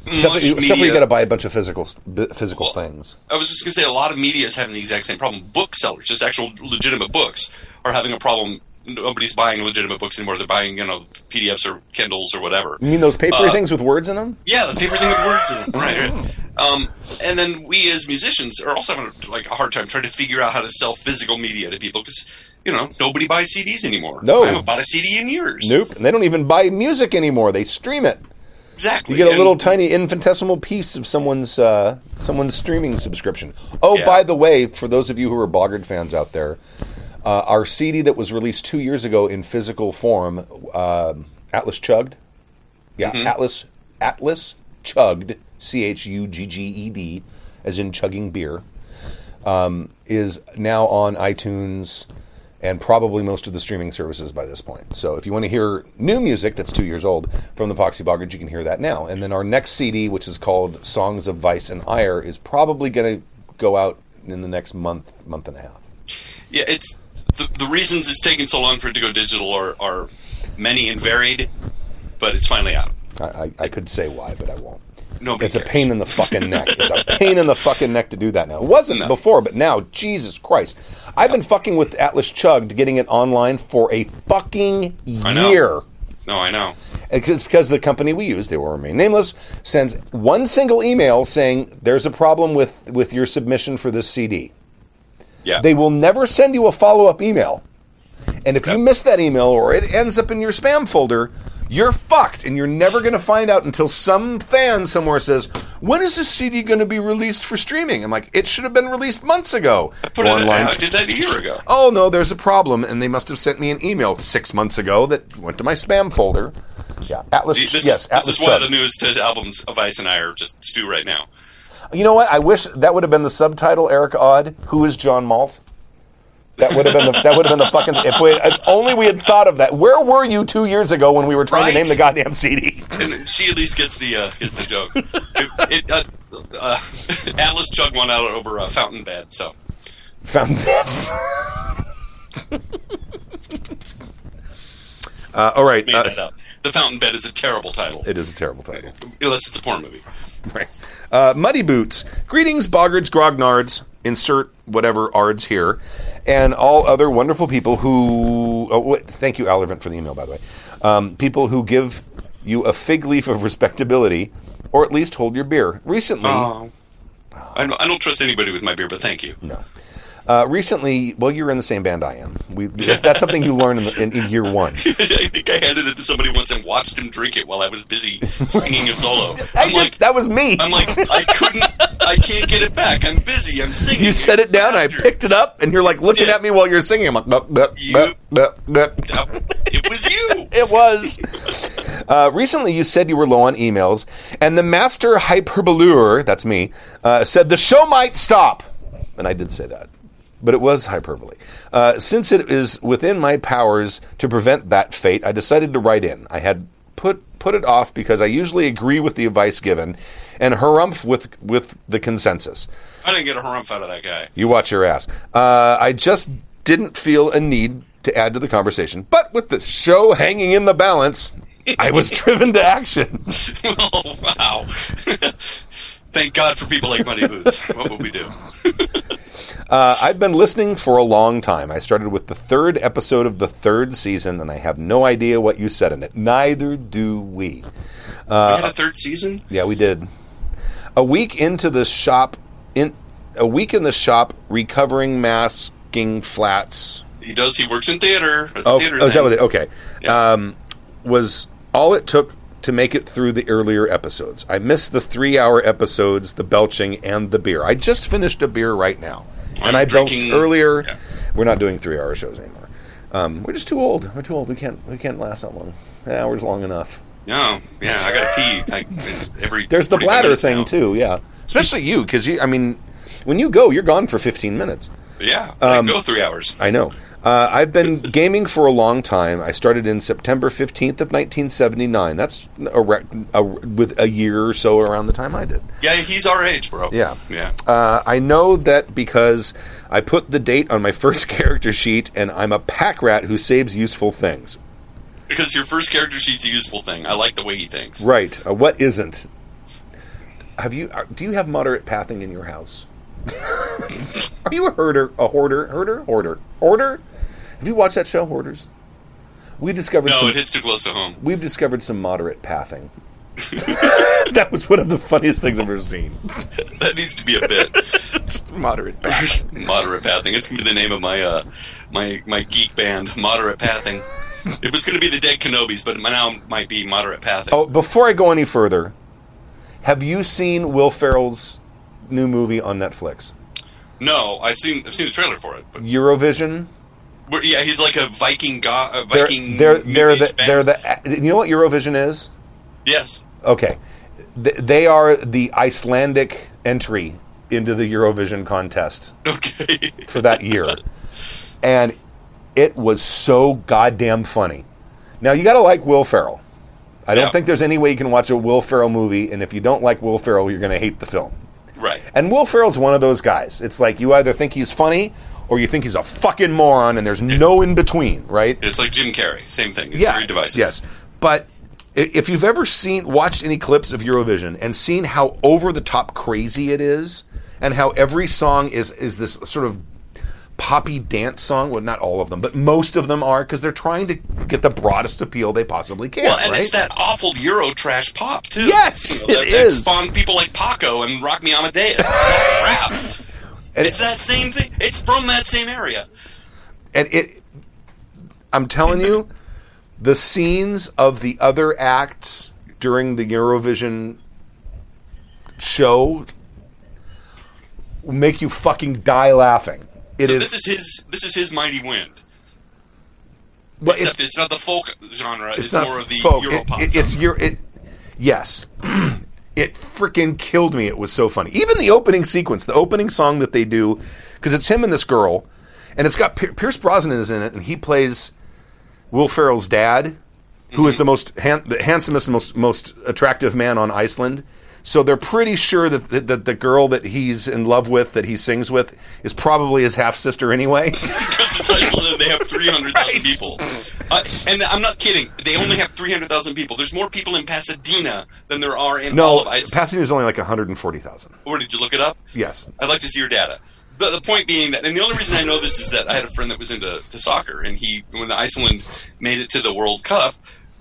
Stuff that you, stuff where you got to buy a bunch of physical physical things. I was just going to say a lot of media is having the exact same problem. Booksellers, just actual legitimate books, are having a problem. Nobody's buying legitimate books anymore. They're buying, you know, PDFs or Kindles or whatever. You mean those papery Uh, things with words in them? Yeah, the favorite thing with words in it. Right, right. Um, and then we as musicians are also having like a hard time trying to figure out how to sell physical media to people because you know nobody buys CDs anymore. No. I haven't bought a CD in years. Nope. And they don't even buy music anymore. They stream it. Exactly. You get a And- little tiny infinitesimal piece of someone's uh, someone's streaming subscription. Oh, Yeah. by the way, for those of you who are Boggart fans out there, uh, our CD that was released two years ago in physical form, um Atlas Chugged, yeah, Mm-hmm. Atlas Atlas Chugged, C H U G G E D, as in chugging beer, um, is now on iTunes and probably most of the streaming services by this point. So if you want to hear new music that's two years old from the Poxy Boggards, you can hear that now. And then our next CD, which is called Songs of Vice and Ire, is probably going to go out in the next month, month and a half. Yeah, it's the, the reasons it's taking so long for it to go digital are, are many and varied, but it's finally out. I, I, I could say why, but I won't. Nobody It's a pain in the fucking neck. It's a pain in the fucking neck to do that now. It wasn't No. before, but now, Jesus Christ. I've been fucking with Atlas Chugged, getting it online for a fucking I know. year. No, I know. It's because the company we use, they will remain nameless, sends one single email saying there's a problem with, with your submission for this CD. Yeah. They will never send you a follow up email. And if you miss that email or it ends up in your spam folder, you're fucked. And you're never going to find out until some fan somewhere says, When is this CD going to be released for streaming? I'm like, It should have been released months ago. Put Go it, online. I did that a year ago. Oh, no, there's a problem. And they must have sent me an email six months ago that went to my spam folder. Yeah, Atlas. This, yes, is, Atlas is one of the newest uh, albums of Ice and I are just stew right now. You know what? I wish that would have been the subtitle, Eric Odd. Who is John Malt? That would have been the that would have been the fucking. If, we, if only we had thought of that. Where were you two years ago when we were trying to name the goddamn CD? And she at least gets the uh, gets the joke. it, it, uh, uh, Atlas chugged one out over a Fountain Bed, so Found uh, all right. made uh, that up. The Fountain Bed is a terrible title, it is a terrible title. unless it's a porn movie. Right. Uh, Muddy Boots. Greetings, Boggards, Grognards. Insert whatever ards here. And all other wonderful people who. Oh, wait, thank you, Alervant, for the email, by the way. Um, people who give you a fig leaf of respectability, or at least hold your beer. Recently. Oh. I don't, I don't trust anybody with my beer, but thank you. No. Uh, recently, well, you're in the same band I am. We, that's something you learn in, the, in, in year one. I think I handed it to somebody once and watched him drink it while I was busy singing a solo. I'm like, that was me. I'm like, I couldn't, I can't get it back. I'm busy. I'm singing. you set it down, I picked it up, and you're like looking Yeah. at me while you're singing. I'm like, "Bup, bup, You- bup, bup, bup." That- It was you. It was. Uh, recently, you said you were low on emails, and the master hyperbolure, that's me, uh, said the show might stop. And I did say that. But it was hyperbole. Uh, since it is within my powers to prevent that fate, I decided to write in. I had put put it off because I usually agree with the advice given and harumph with with the consensus. I didn't get a harumph out of that guy. You watch your ass. Uh, I just didn't feel a need to add to the conversation. But with the show hanging in the balance, I was driven to action. oh wow! Thank God for people like Muddy Boots. What would we do? Uh, I've been listening for a long time. I started with the third episode of the third season, and I have no idea what you said in it. Neither do we. we had a third season. Yeah, we did. A week into the shop, in a week in the shop, recovering masking flats. He does. He works in theater. That's Oh, theater oh, is that what it? Okay. Yeah. Um, was all it took to make it through the earlier episodes. I missed the three-hour episodes, the belching, and the beer. I just finished a beer right now, and I belched earlier. yeah. We're not doing three-hour shows anymore. Um, we're just too old. We're too old. We can't. We can't last that long. An hour's long enough. No, yeah, I gotta pee. Like, every There's the bladder thing now. too. Yeah, especially you because you. I mean, when you go, you're gone for 15 minutes. Yeah, Um, I go three hours. I know. Uh, I've been gaming for a long time. I started in September 15th of 1979. That's a rec- a, with a year or so around the time I did. Yeah, he's our age, bro. Yeah. yeah. Uh, I know that because I put the date on my first character sheet, and I'm a pack rat who saves useful things. Because your first character sheet's a useful thing. I like the way he thinks. Right. Uh, what isn't? Have you? Do you have moderate pathing in your house? Are you a herder? A hoarder? Herder? Hoarder? Hoarder? Have you watched that show, Hoarders? We discovered No, some. it hits too close to home. We've discovered some moderate pathing. that was one of the funniest things I've ever seen. That needs to be a bit. Moderate pathing. Moderate pathing. It's gonna be the name of my uh my my geek band. Moderate pathing. It was gonna be the Dead Kenobis, but now it might be moderate pathing. Oh, before I go any further, have you seen Will Ferrell's new movie on Netflix, No, I seen I've seen the trailer for it. But Eurovision? yeah, he's like a Viking god. A They're Viking. they're they're the, band. they're the. You know what Eurovision is? Yes. Okay, they are the Icelandic entry into the Eurovision contest Okay. for that year, and it was so goddamn funny. Now you got to like Will Ferrell. I don't Yeah. think there's any way you can watch a Will Ferrell movie, and if you don't like Will Ferrell, you're going to hate the film. Right. And Will Ferrell's one of those guys. It's like you either think he's funny or you think he's a fucking moron, and there's no in between, right? It's like Jim Carrey. Same thing. It's very divisive. Yes, but if you've ever seen watched any clips of Eurovision and seen how over the top crazy it is, and how every song is is this sort of poppy dance song. Well, not all of them, but most of them are because they're trying to get the broadest appeal they possibly can. Well, and right? it's that awful Euro trash pop too. Yes, You know, it that, that is. spawned people like Falco and Rock Me Amadeus. It's that crap. And It's that same thing. It's from that same area. and it i'm telling you the scenes of the other acts during the eurovision show make you fucking die laughing It is. so this is his. This is his mighty wind. but Except it's, not the folk genre. It's, not more of the folk. It- Europop. it- it's your it yes it freaking killed me it was so funny even the opening sequence the opening song that they do because it's him and this girl and it's got Pier- pierce brosnan is in it and he plays will ferrell's dad who is mm-hmm. the most han- the handsomest and most most attractive man on iceland so they're pretty sure that, that, that the girl that he's in love with that he sings with is probably his half sister anyway because it's Iceland they have 300,000 people. Uh, and I'm not kidding. They only have 300,000 people. There's more people in Pasadena than there are in all no of Iceland. pasadena is only like 140000 or did you look it up? yes I'd like to see your data. The, the point being that, and the only reason I know this is that I had a friend that was into to soccer, and he, when Iceland made it to the World Cup,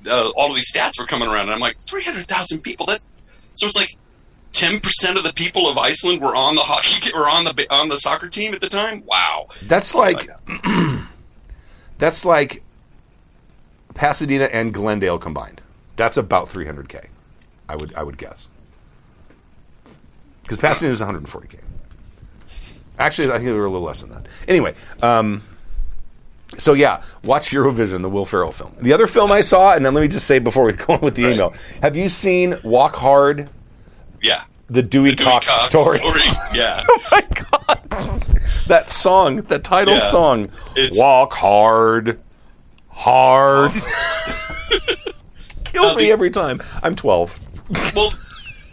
uh, all of these stats were coming around, and I'm like, 300,000 people. That so it's like 10 percent of the people of Iceland were on the hockey or on the on the soccer team at the time. Wow, That's like that's like Pasadena and Glendale combined. That's about 300k. I would I would guess. Because Pasadena is 140k. Actually, I think they were a little less than that. Anyway, um, so yeah, watch Eurovision, the Will Ferrell film. The other film I saw, and then let me just say before we go on with the Right. email: Have you seen Walk Hard, yeah. the Dewey, Dewey Cox, Cox story? Yeah. Oh my god that song that title Yeah. song It's- walk hard hard kills Uh, me the- every time i'm 12 well,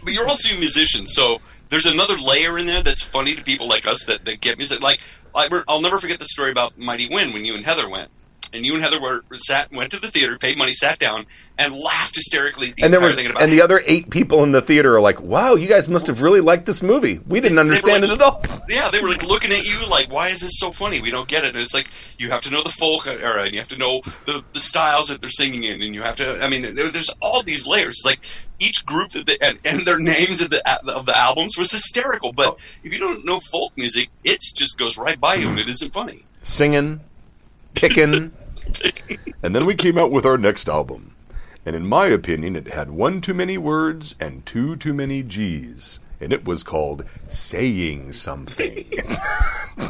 but you're also a musician, so there's another layer in there that's funny to people like us that, that get music. Like I, I'll never forget the story about Mighty Wind when you and Heather went, and you and Heather were sat went to the theater, paid money, sat down, and laughed hysterically the and there entire was thing about and the other eight people in the theater are like wow you guys must have really liked this movie we didn't understand like- it at all yeah, they were like looking at you like, why is this so funny? We don't get it. And it's like you have to know the folk uh, era, and you have to know the, the styles that they're singing in, and you have to. I mean, there's all these layers. It's like each group that they, and, and their names of the of the albums was hysterical. But if you don't know folk music, it just goes right by you, and it isn't funny. singing picking and then we came out with our next album and in my opinion it had one too many words and two too many g's and it was called saying something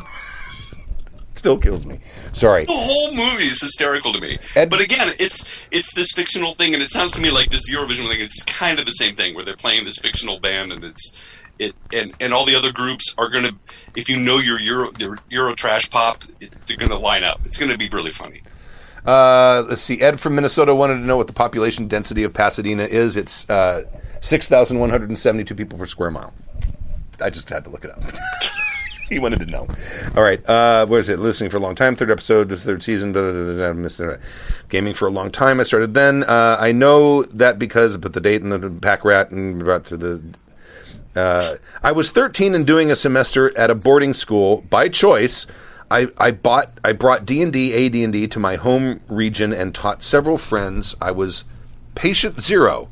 still kills me. Sorry. The whole movie is hysterical to me. Ed- but again, it's it's this fictional thing, and it sounds to me like this Eurovision thing. It's kind of the same thing where they're playing this fictional band, and it's it and and all the other groups are gonna. If you know your Euro your Euro trash pop, it, they're gonna line up. It's gonna be really funny. Uh, let's see. Ed from Minnesota wanted to know what the population density of Pasadena is. It's uh, 6,172 people per square mile. I just had to look it up. he wanted to know. All right. Uh, what is it? Listening for a long time. Third episode, third season. Da, da, da, da, missed it. Gaming for a long time. I started then. Uh, I know that because I put the date in the pack rat and brought to the. Uh, I was 13 and doing a semester at a boarding school by choice. I, I bought I brought D and D and D to my home region and taught several friends. I was patient zero.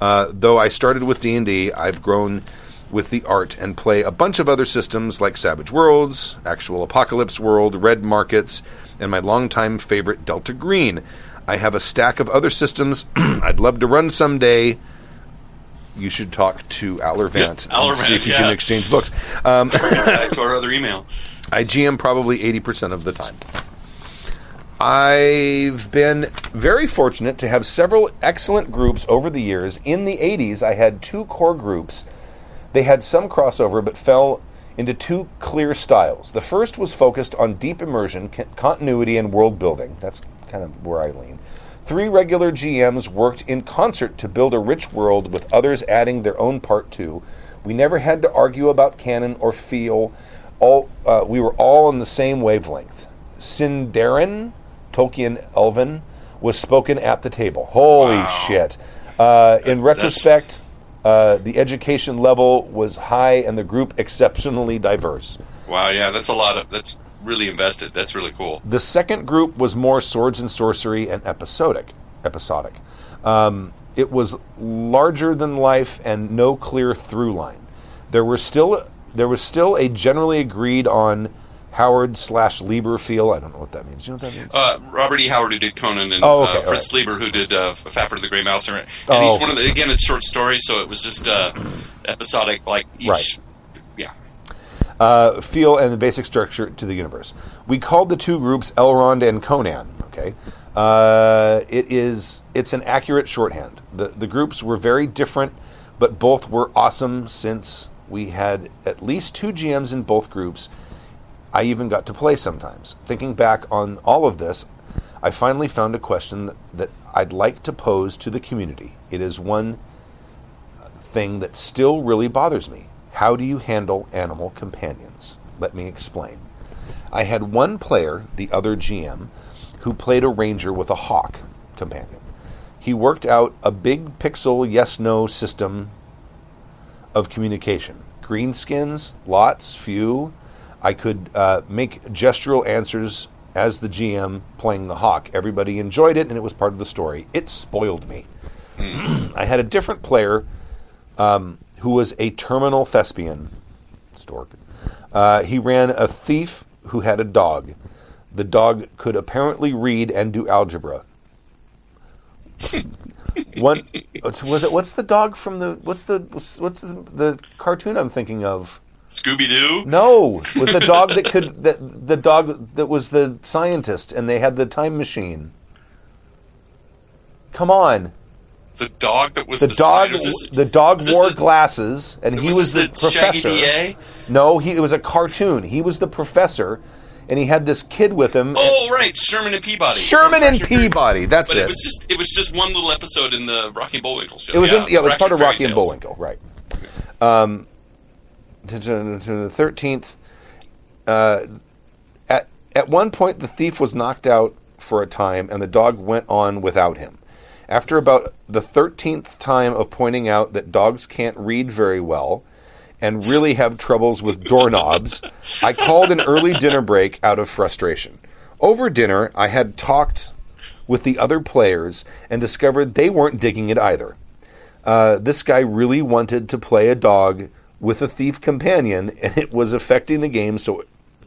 Uh, though I started with D and D, I've grown with the art and play a bunch of other systems like Savage Worlds, Actual Apocalypse World, Red Markets, and my longtime favorite Delta Green. I have a stack of other systems I'd love to run someday. You should talk to Aller Vant. Aller and see Vant, if you yeah. can exchange books. Um, to our other email. I GM probably 80% of the time. I've been very fortunate to have several excellent groups over the years. In the 80s, I had two core groups. They had some crossover, but fell into two clear styles. The first was focused on deep immersion, con- continuity, and world building. That's kind of where I lean. Three regular GMs worked in concert to build a rich world, with others adding their own part too. We never had to argue about canon or feel. All uh, we were all on the same wavelength. Sindarin, Tolkien Elven, was spoken at the table. Holy shit! Uh, in retrospect, uh, the education level was high and the group exceptionally diverse. Wow, yeah, that's a lot of that's really invested. That's really cool. The second group was more swords and sorcery and episodic. Episodic. Um, it was larger than life and no clear through line. There were still there was still a generally agreed on Howard slash Leiber feel. I don't know what that means. Do you know what that means? Uh, Robert E. Howard, who did Conan, and Oh, okay, uh, Fritz Leiber, who did uh, Fafhrd the Grey Mouser, and Oh. he's one of the again, it's short stories, so it was just uh, episodic, like each. Right. Yeah, uh, feel and the basic structure to the universe. We called the two groups Elrond and Conan. Okay, uh, it is it's an accurate shorthand. The the groups were very different, but both were awesome since we had at least two GMs in both groups. I even got to play sometimes. Thinking back on all of this, I finally found a question that, I'd like to pose to the community. It is one thing that still really bothers me. How do you handle animal companions? Let me explain. I had one player, the other GM, who played a ranger with a hawk companion. He worked out a big pixel yes no system of communication. Greenskins, lots, few. I could uh, make gestural answers as the GM playing the hawk. Everybody enjoyed it, and it was part of the story. It spoiled me. I had a different player um, who was a terminal thespian. Stork. Uh, he ran a thief who had a dog. The dog could apparently read and do algebra. One was it? What's the dog from the? What's the? What's the, the cartoon I'm thinking of? Scooby Doo. No, with the dog that could that the dog that was the scientist, and they had the time machine. Come on, The dog that was the the, dog. this- the dog wore the- glasses, and he was was, the, the professor. No, he it was a cartoon. He was the professor, and he had this kid with him. Oh right, Sherman and Peabody. Sherman and Peabody. That's But it. it was just it was just one little episode in the Rocky and Bullwinkle show. It was yeah, in, yeah, it was part of Rocky and Tales. Bullwinkle, right? Um, to, to, to the thirteenth. Uh, at at one point, the thief was knocked out for a time, and the dog went on without him. After about the thirteenth time of pointing out that dogs can't read very well and really have troubles with doorknobs, I called an early dinner break out of frustration. Over dinner, I had talked with the other players and discovered they weren't digging it either. Uh, this guy really wanted to play a dog with a thief companion, and it was affecting the game. So,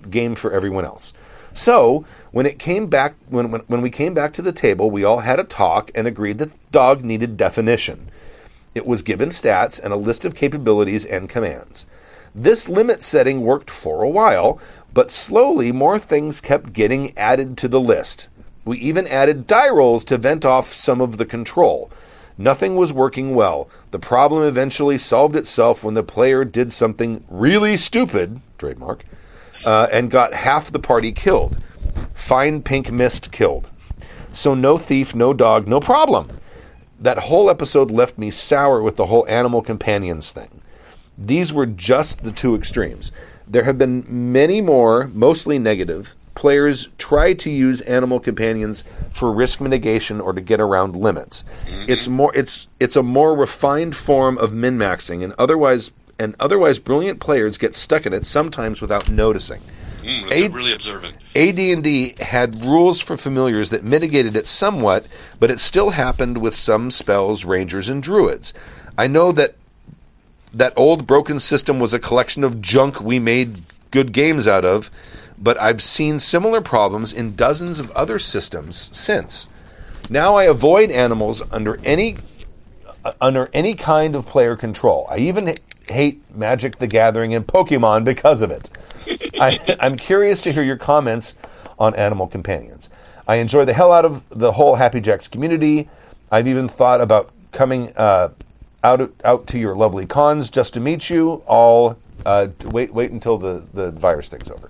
game for everyone else. So when it came back, when, when when we came back to the table, we all had a talk and agreed that the dog needed definition. It was given stats and a list of capabilities and commands. This limit setting worked for a while, But slowly, more things kept getting added to the list. We even added die rolls to vent off some of the control. Nothing was working well. The problem eventually solved itself when the player did something really stupid, trademark, uh, and got half the party killed. Fine pink mist killed. So no thief, no dog, no problem. That whole episode left me sour with the whole animal companions thing. These were just the two extremes. There have been many more, mostly negative. Players try to use animal companions for risk mitigation or to get around limits. It's more it's it's a more refined form of min-maxing and otherwise and otherwise brilliant players get stuck in it sometimes without noticing. Mm, that's Aid- really observant. AD&D had rules for familiars that mitigated it somewhat, but it still happened with some spells, rangers, and druids. I know that that old broken system was a collection of junk we made good games out of, but I've seen similar problems in dozens of other systems since. Now I avoid animals under any uh, under any kind of player control. I even hate Magic the Gathering and Pokemon because of it. I, I'm curious to hear your comments on animal companions. I enjoy the hell out of the whole Happy Jacks community. I've even thought about coming uh, out out to your lovely cons just to meet you. All uh, wait wait until the, the virus thing's over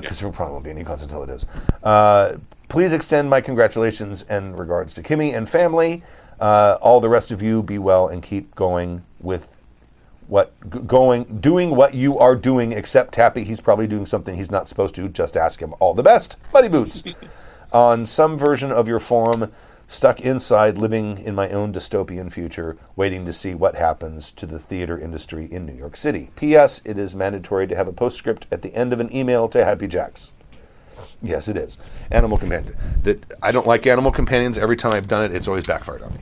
because there probably won't be any cons until it is. Uh, please extend my congratulations and regards to Kimmy and family. Uh, all the rest of you be well and keep going with what g- going doing what you are doing except tappy. He's probably doing something he's not supposed to. Just ask him all the best. Muddy Boots. On some version of your forum stuck inside living in my own dystopian future waiting to see what happens to the theater industry in new york city ps it is mandatory to have a postscript at the end of an email to happy jacks yes it is animal companion that i don't like animal companions every time i've done it it's always backfired on me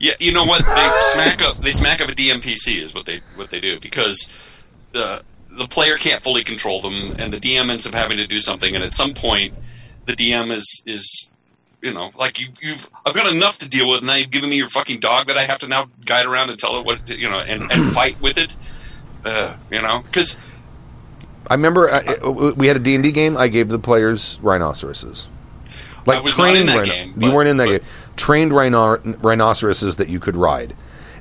Yeah, you know what? They smack up. They smack up a DMPC is what they what they do because the the player can't fully control them, and the DM ends up having to do something. And at some point, the DM is is you know like you you've I've got enough to deal with. Now you've given me your fucking dog that I have to now guide around and tell it what to- you know and and fight with it. Uh, you know because I remember uh, we had a D&D game. I gave the players rhinoceroses. I in that rhino- game, you weren't in that but- game. Trained rhino- rhinoceroses that you could ride.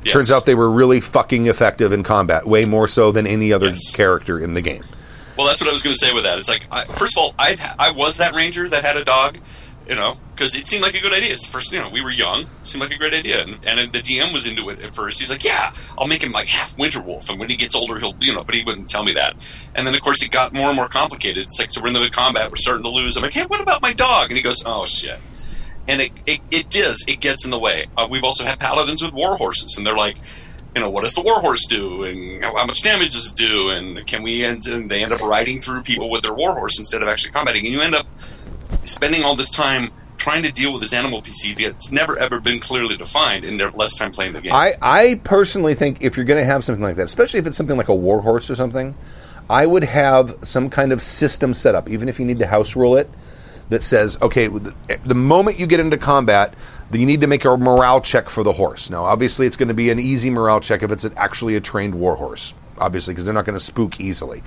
Yes. Turns out they were really fucking effective in combat, way more so than any other Yes. character in the game. Well, that's what I was going to say with that. It's like, I, first of all, I I was that ranger that had a dog, you know, because it seemed like a good idea. It's the first, you know, we were young, seemed like a great idea, and, and the GM was into it at first. He's like, yeah, I'll make him like half winter wolf, and when he gets older, he'll, you know, but he wouldn't tell me that. And then of course it got more and more complicated. It's like, so we're in the combat, we're starting to lose. I'm like, hey, what about my dog? And he goes, oh shit. And it, it, it does, it gets in the way. Uh, we've also had paladins with war horses, and they're like, you know, what does the war horse do, and how, much damage does it do, and can we? End, and they end up riding through people with their war horse instead of actually combating, and you end up spending all this time trying to deal with this animal PC that's never ever been clearly defined, and they're less time playing the game. I, I personally think if you're going to have something like that, especially if it's something like a warhorse or something, I would have some kind of system set up, even if you need to house rule it, that says, okay, the, the moment you get into combat, you need to make a morale check for the horse. Now, obviously, it's going to be an easy morale check if it's actually a trained warhorse, obviously, because they're not going to spook easily.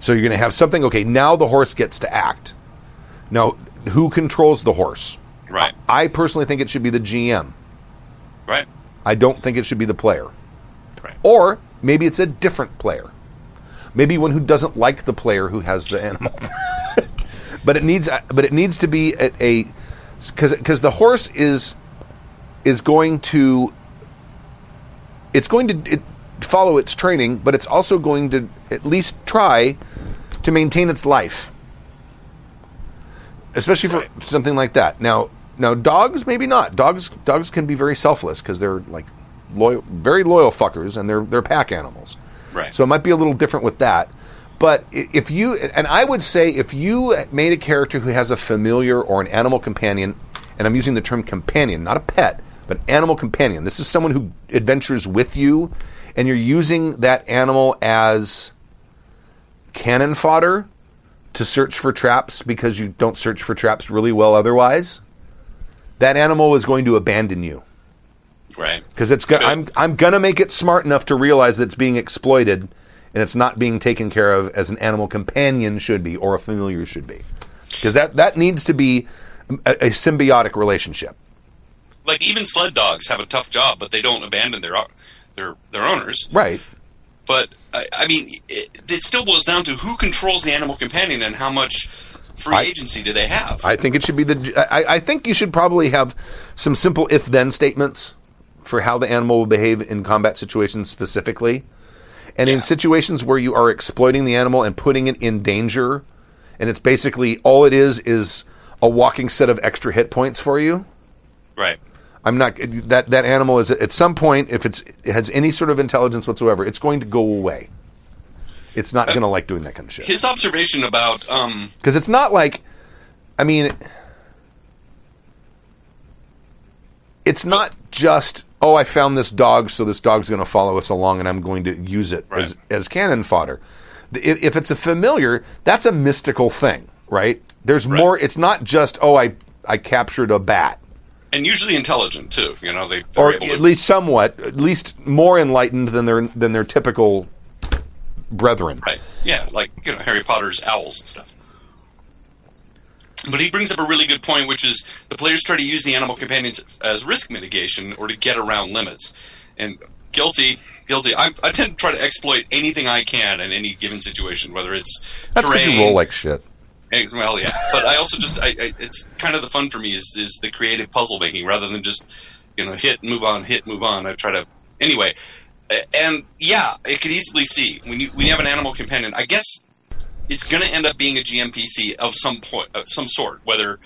So you're going to have something, okay, now the horse gets to act. Now, who controls the horse? right, I personally think it should be the GM. right, I don't think it should be the player. right. Or maybe it's a different player. Maybe one who doesn't like the player who has the animal. but it needs uh, but it needs to be at a cuz cuz the horse is is going to it's going to it, follow its training, but it's also going to at least try to maintain its life. Especially for Right. something like that. Now, now dogs maybe not. Dogs dogs can be very selfless because they're like loyal, very loyal fuckers, and they're they're pack animals. Right. So it might be a little different with that. But if you and I would say if you made a character who has a familiar or an animal companion, and I'm using the term companion, not a pet, but animal companion. This is someone who adventures with you, and you're using that animal as cannon fodder to search for traps because you don't search for traps really well otherwise. That animal is going to abandon you right. because it's go- I'm I'm gonna make it smart enough to realize that it's being exploited, and it's not being taken care of as an animal companion should be or a familiar should be. Because that, that needs to be a, a symbiotic relationship. Like even sled dogs have a tough job, but they don't abandon their their their owners. Right. But I, I mean, it, it still boils down to who controls the animal companion and how much free I- agency do they have. I think it should be the. I, I think you should probably have some simple if-then statements for how the animal will behave in combat situations specifically, and in situations where you are exploiting the animal and putting it in danger, and it's basically all it is is a walking set of extra hit points for you. right. I'm not that that animal is at some point if it's it has any sort of intelligence whatsoever, it's going to go away. It's not going to like doing that kind of shit His observation about um, because it's not like i mean it's not just oh i found this dog so this dog's going to follow us along and i'm going to use it as, Right. as cannon fodder if, if it's a familiar that's a mystical thing right there's Right. more it's not just oh i i captured a bat and usually intelligent too. You know, they or able at to least somewhat at least more enlightened than their than their typical brethren Right. Yeah, like you know Harry Potter's owls and stuff. But he brings up a really good point, which is the players try to use the animal companions as risk mitigation or to get around limits. And guilty, guilty. I, I tend to try to exploit anything I can in any given situation, whether it's that's because terrain. you roll like shit Well, yeah, but I also just I, I, it's kind of the fun for me is is the creative puzzle making rather than just you know hit move on hit move on. I try to anyway, and yeah, I could easily see when you when you have an animal companion. I guess it's going to end up being a GMPC of some point, of some sort, whether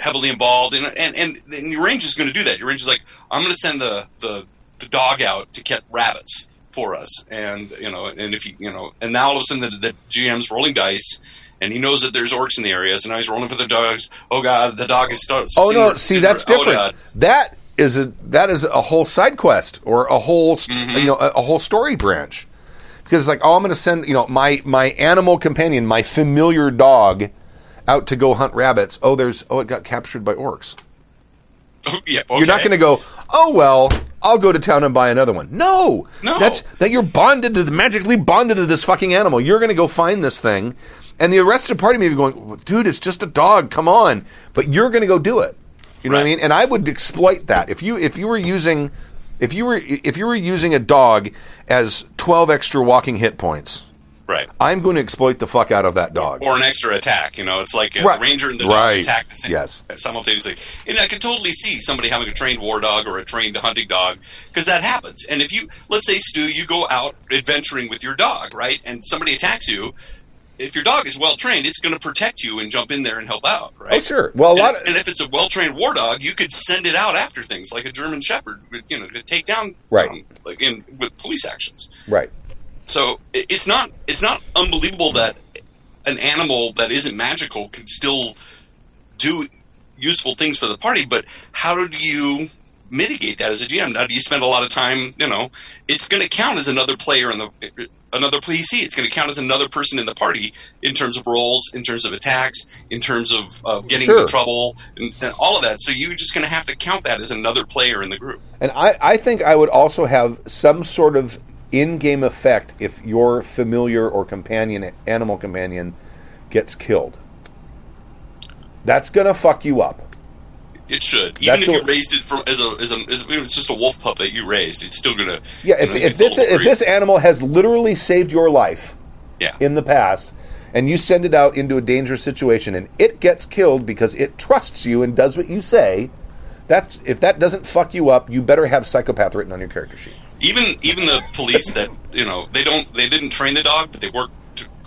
heavily involved and and and, and your range is going to do that. Your range is like I'm going to send the the the dog out to get rabbits for us, and you know, and if you you know, and now all of a sudden the, the GM's rolling dice. And he knows that there's orcs in the area, so now he's rolling for the dogs. Oh god, the dog is starting. Oh no! See, that's Oh, different. God. that is a that is a whole side quest or a whole Mm-hmm. you know a, a whole story branch. Because it's like, oh, I'm going to send you know my my animal companion, my familiar dog, out to go hunt rabbits. Oh, there's oh, it got captured by orcs. Oh, yeah, You're not going to go. Oh well, I'll go to town and buy another one. No, No. That's that you're bonded to the magically bonded to this fucking animal. You're going to go find this thing, and the arrested party may be going, dude, it's just a dog. Come on, but you're going to go do it. You know what I mean? And I would exploit that if you if you were using if you were if you were using a dog as 12 extra walking hit points. right. I'm going to exploit the fuck out of that dog. or an extra attack. You know, it's like a Right. ranger and the dog Right. attack the same Yes. simultaneously. And I could totally see somebody having a trained war dog or a trained hunting dog because that happens. And if you, let's say, Stu, you go out adventuring with your dog, right, and somebody attacks you. If your dog is well trained, it's going to protect you and jump in there and help out, right? Oh, sure. Well, a and, if, of- and if it's a well trained war dog, you could send it out after things like a German Shepherd, you know, to take down, Right. um, like in with police actions. Right. So it- it's not it's not unbelievable that an animal that isn't magical can still do useful things for the party. But how do you mitigate that as a GM? Now, do you spend a lot of time? You know, it's going to count as another player in the another PC. It's going to count as another person in the party in terms of roles, in terms of attacks, in terms of, of getting Sure. into trouble, and, and all of that. So you're just going to have to count that as another player in the group. And I, I think I would also have some sort of in-game effect if your familiar or companion, animal companion, gets killed. That's gonna fuck you up. It should, even That's if you what- raised it from as a as a as, it's just a wolf pup that you raised. It's still gonna Yeah, if, you if this if this animal has literally saved your life yeah in the past, and you send it out into a dangerous situation, and it gets killed because it trusts you and does what you say, that's if that doesn't fuck you up, you better have psychopath written on your character sheet. even even the police that you know they don't they didn't train the dog, but they work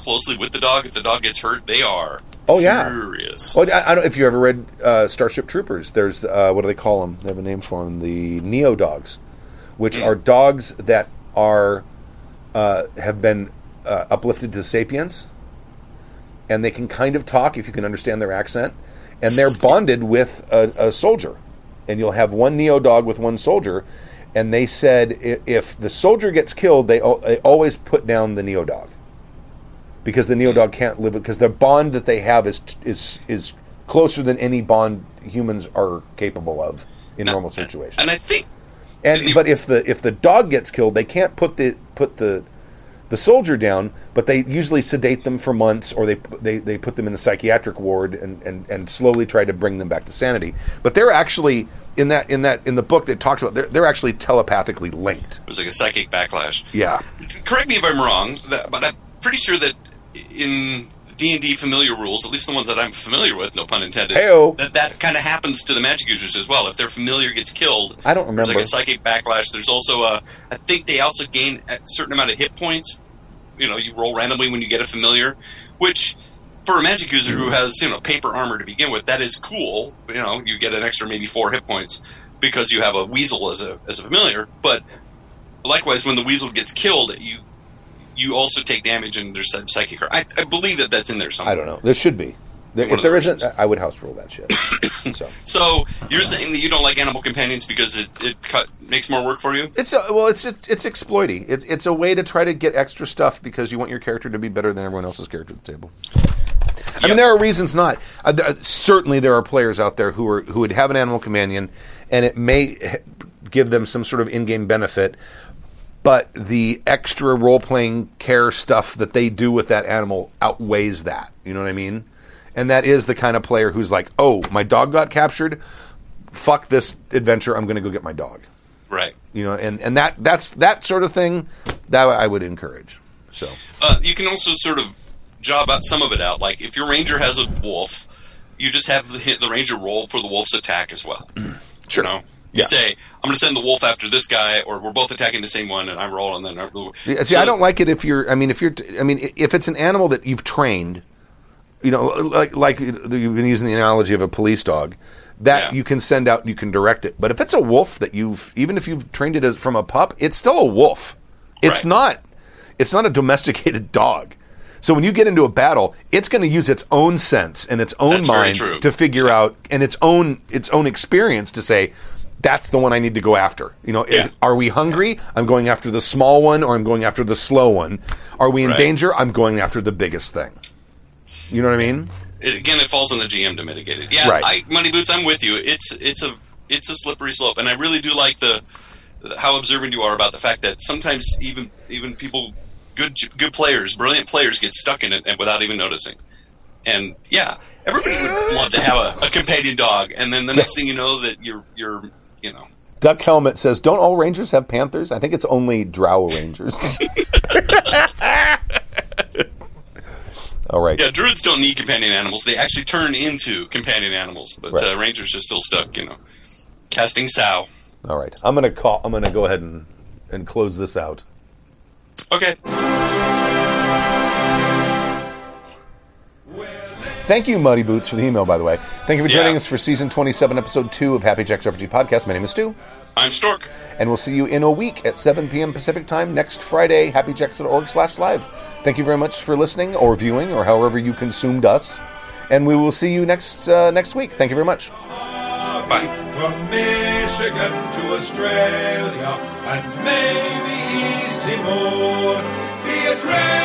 closely with the dog. If the dog gets hurt, they are Oh, yeah. furious. Well, I, I don't know if you ever read uh, Starship Troopers. There's uh, what do they call them? They have a name for them. The Neo dogs, which are dogs that are uh, have been uh, uplifted to sapience, and they can kind of talk if you can understand their accent, and they're bonded with a, a soldier, and you'll have one Neo dog with one soldier, and they said if the soldier gets killed, they, they always put down the Neo dog because the neo dog can't live it because the bond that they have is is is closer than any bond humans are capable of in normal situations. And I think And but if the if the dog gets killed, they can't put the put the the soldier down, but they usually sedate them for months, or they they, they put them in the psychiatric ward and, and, and slowly try to bring them back to sanity. But they're actually in that in that in the book that talks about they're, they're actually telepathically linked. It was like a psychic backlash. Yeah, Correct me if I'm wrong, but I'm pretty sure that in D and D familiar rules, at least the ones that I'm familiar with, no pun intended, Heyo. that that kind of happens to the magic users as well. If their familiar gets killed, I don't remember. There's like a psychic backlash. There's also a, I think they also gain a certain amount of hit points. You know, you roll randomly when you get a familiar, which for a magic user who hmm. has you know paper armor to begin with, that is cool. You know, you get an extra maybe four hit points because you have a weasel as a as a familiar. But likewise, when the weasel gets killed, you you also take damage and there's some psychic. I, I believe that that's in there somewhere. I don't know. There should be. There, if there isn't. I would house rule that shit. so So you're saying that you don't like animal companions because it, it cut, makes more work for you? it's a, well, it's it's exploity. It's it's a way to try to get extra stuff because you want your character to be better than everyone else's character at the table. I mean, there are reasons not. Uh, uh, certainly, there are players out there who are who would have an animal companion, and it may h- give them some sort of in-game benefit. But the extra role-playing care stuff that they do with that animal outweighs that. You know what I mean? And that is the kind of player who's like, "Oh, my dog got captured. Fuck this adventure. I'm going to go get my dog." Right. You know, and and that that's that sort of thing that I would encourage. So Uh, you can also sort of job out some of it out. Like if your ranger has a wolf, you just have the, the ranger roll for the wolf's attack as well. sure. You know, you Yeah. say, "I'm going to send the wolf after this guy," or we're both attacking the same one, and I roll, and then I roll. See, So- I don't like it if you're. I mean, if you're. I mean, if it's an animal that you've trained, you know, like like you've been using the analogy of a police dog, that Yeah. you can send out, you can direct it. But if it's a wolf that you've, even if you've trained it as from a pup, it's still a wolf. It's Right. not. It's not a domesticated dog. So when you get into a battle, it's going to use its own sense and its own That's mind to figure out and its own its own experience to say that's the one I need to go after. You know, is- are we hungry? I'm going after the small one or I'm going after the slow one. Are we in Right. danger? I'm going after the biggest thing. You know what I mean? it, again, it falls on the GM to mitigate it. Yeah, Right. I, Muddy Boots, I'm with you. It's it's a it's a slippery slope, and I really do like the how observant you are about the fact that sometimes even even people good good players, brilliant players, get stuck in it and without even noticing. And yeah, everybody would love to have a, a companion dog, and then the next thing you know, that you're you're you know Duck Helmet says, "Don't all rangers have panthers? I think it's only Drow rangers." all right. yeah, druids don't need companion animals. They actually turn into companion animals, but Right. uh, rangers are still stuck. You know, casting sow. All right. I'm gonna call. I'm gonna go ahead and and close this out. Okay. Thank you, Muddy Boots, for the email. By the way, thank you for Yeah. joining us for season 27, episode two of Happy Jack's RPG podcast. My name is Stu. I'm Stork. and we'll see you in a week at 7 p.m. Pacific time next Friday, happyjacks.org slash live. Thank you very much for listening or viewing or however you consumed us. And we will see you next uh, next week. Thank you very much. Bye. From Michigan to Australia and maybe East Timor, be it raves